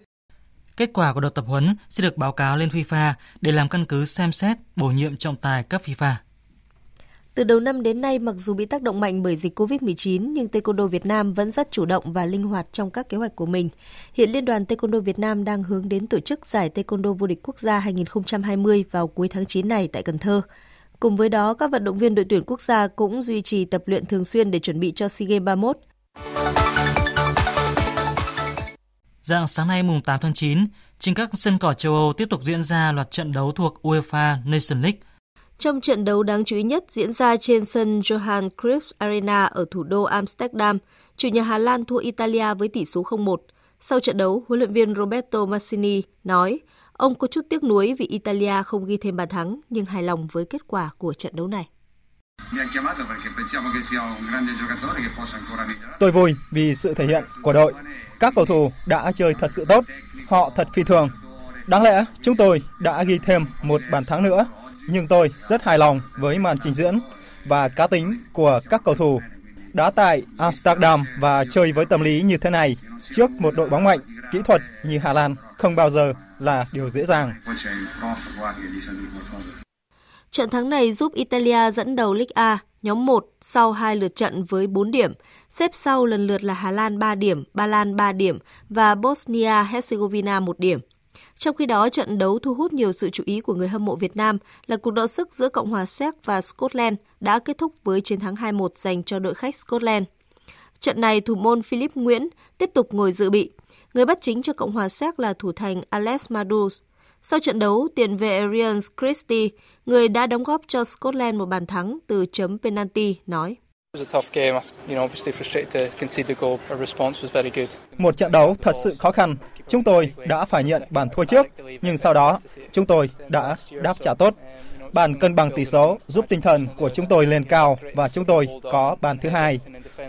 Kết quả của đợt tập huấn sẽ được báo cáo lên FIFA để làm căn cứ xem xét bổ nhiệm trọng tài cấp FIFA. Từ đầu năm đến nay, mặc dù bị tác động mạnh bởi dịch COVID-19, nhưng Taekwondo Việt Nam vẫn rất chủ động và linh hoạt trong các kế hoạch của mình. Hiện Liên đoàn Taekwondo Việt Nam đang hướng đến tổ chức giải Taekwondo vô địch quốc gia 2020 vào cuối tháng 9 này tại Cần Thơ. Cùng với đó, các vận động viên đội tuyển quốc gia cũng duy trì tập luyện thường xuyên để chuẩn bị cho SEA Games 31. Dạng sáng nay mùng 8 tháng 9, trên các sân cỏ châu Âu tiếp tục diễn ra loạt trận đấu thuộc UEFA Nation League – trong trận đấu đáng chú ý nhất diễn ra trên sân Johan Cruyff Arena ở thủ đô Amsterdam, chủ nhà Hà Lan thua Italia với tỷ số 0-1. Sau trận đấu, huấn luyện viên Roberto Mancini nói ông có chút tiếc nuối vì Italia không ghi thêm bàn thắng nhưng hài lòng với kết quả của trận đấu này. Tôi vui vì sự thể hiện của đội. Các cầu thủ đã chơi thật sự tốt, họ thật phi thường. Đáng lẽ chúng tôi đã ghi thêm một bàn thắng nữa nhưng tôi rất hài lòng với màn trình diễn và cá tính của các cầu thủ. Đá tại Amsterdam và chơi với tâm lý như thế này trước một đội bóng mạnh, kỹ thuật như Hà Lan không bao giờ là điều dễ dàng. Trận thắng này giúp Italia dẫn đầu League A nhóm 1 sau hai lượt trận với 4 điểm. Xếp sau lần lượt là Hà Lan 3 điểm, Ba Lan 3 điểm và Bosnia-Herzegovina 1 điểm. Trong khi đó, trận đấu thu hút nhiều sự chú ý của người hâm mộ Việt Nam là cuộc đọ sức giữa Cộng hòa Séc và Scotland đã kết thúc với chiến thắng 2-1 dành cho đội khách Scotland. Trận này, thủ môn Philip Nguyễn tiếp tục ngồi dự bị. Người bắt chính cho Cộng hòa Séc là thủ thành Alex Madus. Sau trận đấu, tiền vệ Ryan Christie, người đã đóng góp cho Scotland một bàn thắng từ chấm penalty, nói. Một trận đấu thật sự khó khăn. Chúng tôi đã phải nhận bàn thua trước, nhưng sau đó chúng tôi đã đáp trả tốt. Bàn cân bằng tỷ số giúp tinh thần của chúng tôi lên cao và chúng tôi có bàn thứ hai.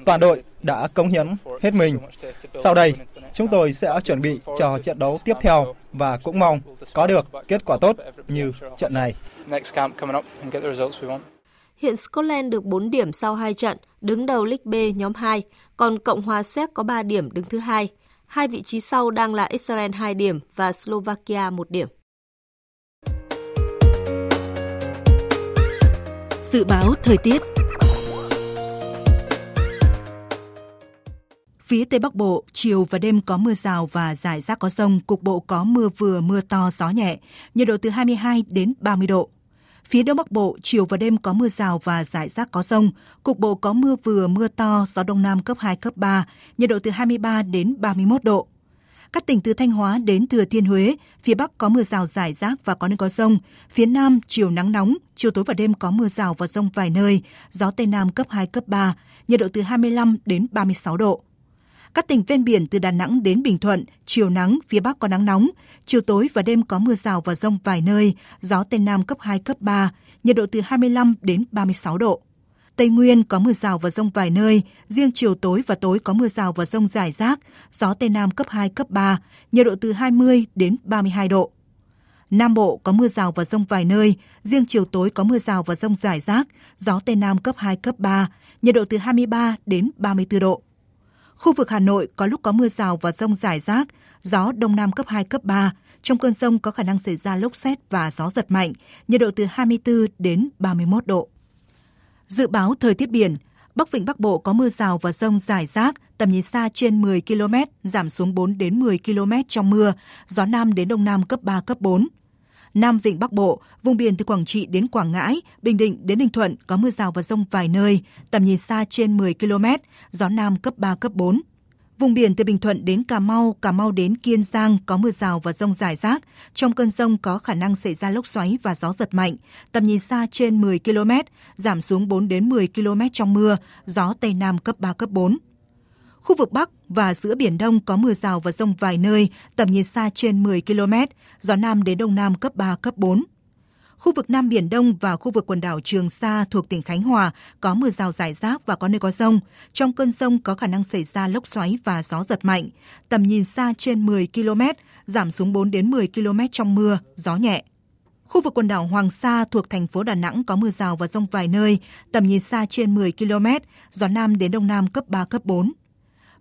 Toàn đội đã cống hiến hết mình. Sau đây, chúng tôi sẽ chuẩn bị cho trận đấu tiếp theo và cũng mong có được kết quả tốt như trận này. Hiện Scotland được 4 điểm sau 2 trận, đứng đầu League B nhóm 2, còn Cộng hòa Séc có 3 điểm đứng thứ hai. Hai vị trí sau đang là Israel 2 điểm và Slovakia 1 điểm. Dự báo thời tiết Phía Tây Bắc Bộ, chiều và đêm có mưa rào và rải rác có rông, cục bộ có mưa vừa mưa to, gió nhẹ, nhiệt độ từ 22 đến 30 độ. Phía Đông Bắc Bộ, chiều và đêm có mưa rào và rải rác có rông. Cục bộ có mưa vừa, mưa to, gió Đông Nam cấp 2, cấp 3, nhiệt độ từ 23 đến 31 độ. Các tỉnh từ Thanh Hóa đến Thừa Thiên Huế, phía Bắc có mưa rào rải rác và có nơi có rông. Phía Nam, chiều nắng nóng, chiều tối và đêm có mưa rào và rông vài nơi, gió Tây Nam cấp 2, cấp 3, nhiệt độ từ 25 đến 36 độ. Các tỉnh ven biển từ Đà Nẵng đến Bình Thuận, chiều nắng, phía Bắc có nắng nóng, chiều tối và đêm có mưa rào và rông vài nơi, gió Tây Nam cấp 2, cấp 3, nhiệt độ từ 25 đến 36 độ. Tây Nguyên có mưa rào và rông vài nơi, riêng chiều tối và tối có mưa rào và rông rải rác, gió Tây Nam cấp 2, cấp 3, nhiệt độ từ 20 đến 32 độ. Nam Bộ có mưa rào và rông vài nơi, riêng chiều tối có mưa rào và rông rải rác, gió Tây Nam cấp 2, cấp 3, nhiệt độ từ 23 đến 34 độ. Khu vực Hà Nội có lúc có mưa rào và rông rải rác, gió Đông Nam cấp 2, cấp 3. Trong cơn rông có khả năng xảy ra lốc xét và gió giật mạnh, nhiệt độ từ 24 đến 31 độ. Dự báo thời tiết biển, Bắc Vịnh Bắc Bộ có mưa rào và rông rải rác, tầm nhìn xa trên 10 km, giảm xuống 4 đến 10 km trong mưa, gió Nam đến Đông Nam cấp 3, cấp 4. Nam Vịnh Bắc Bộ, vùng biển từ Quảng Trị đến Quảng Ngãi, Bình Định đến Ninh Thuận có mưa rào và rông vài nơi, tầm nhìn xa trên 10 km, gió Nam cấp 3, cấp 4. Vùng biển từ Bình Thuận đến Cà Mau, Cà Mau đến Kiên Giang có mưa rào và rông rải rác. Trong cơn rông có khả năng xảy ra lốc xoáy và gió giật mạnh. Tầm nhìn xa trên 10 km, giảm xuống 4 đến 10 km trong mưa, gió Tây Nam cấp 3, cấp 4. Khu vực Bắc và giữa Biển Đông có mưa rào và rông vài nơi, tầm nhìn xa trên 10 km, gió Nam đến Đông Nam cấp 3, cấp 4. Khu vực Nam Biển Đông và khu vực quần đảo Trường Sa thuộc tỉnh Khánh Hòa có mưa rào rải rác và có nơi có rông. Trong cơn rông có khả năng xảy ra lốc xoáy và gió giật mạnh. Tầm nhìn xa trên 10 km, giảm xuống 4 đến 10 km trong mưa, gió nhẹ. Khu vực quần đảo Hoàng Sa thuộc thành phố Đà Nẵng có mưa rào và rông vài nơi, tầm nhìn xa trên 10 km, gió Nam đến Đông Nam cấp 3, cấp 4.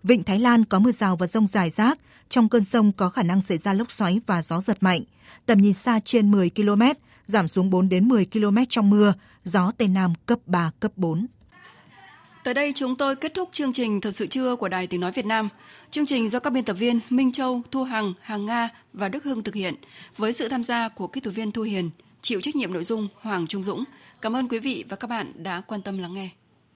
Vịnh Thái Lan có mưa rào và rông dài rác, trong cơn rông có khả năng xảy ra lốc xoáy và gió giật mạnh. Tầm nhìn xa trên 10 km, giảm xuống 4 đến 10 km trong mưa, gió Tây Nam cấp 3, cấp 4. Tới đây chúng tôi kết thúc chương trình Thật sự trưa của Đài Tiếng Nói Việt Nam. Chương trình do các biên tập viên Minh Châu, Thu Hằng, Hàng Nga và Đức Hưng thực hiện với sự tham gia của kỹ thuật viên Thu Hiền, chịu trách nhiệm nội dung Hoàng Trung Dũng. Cảm ơn quý vị và các bạn đã quan tâm lắng nghe.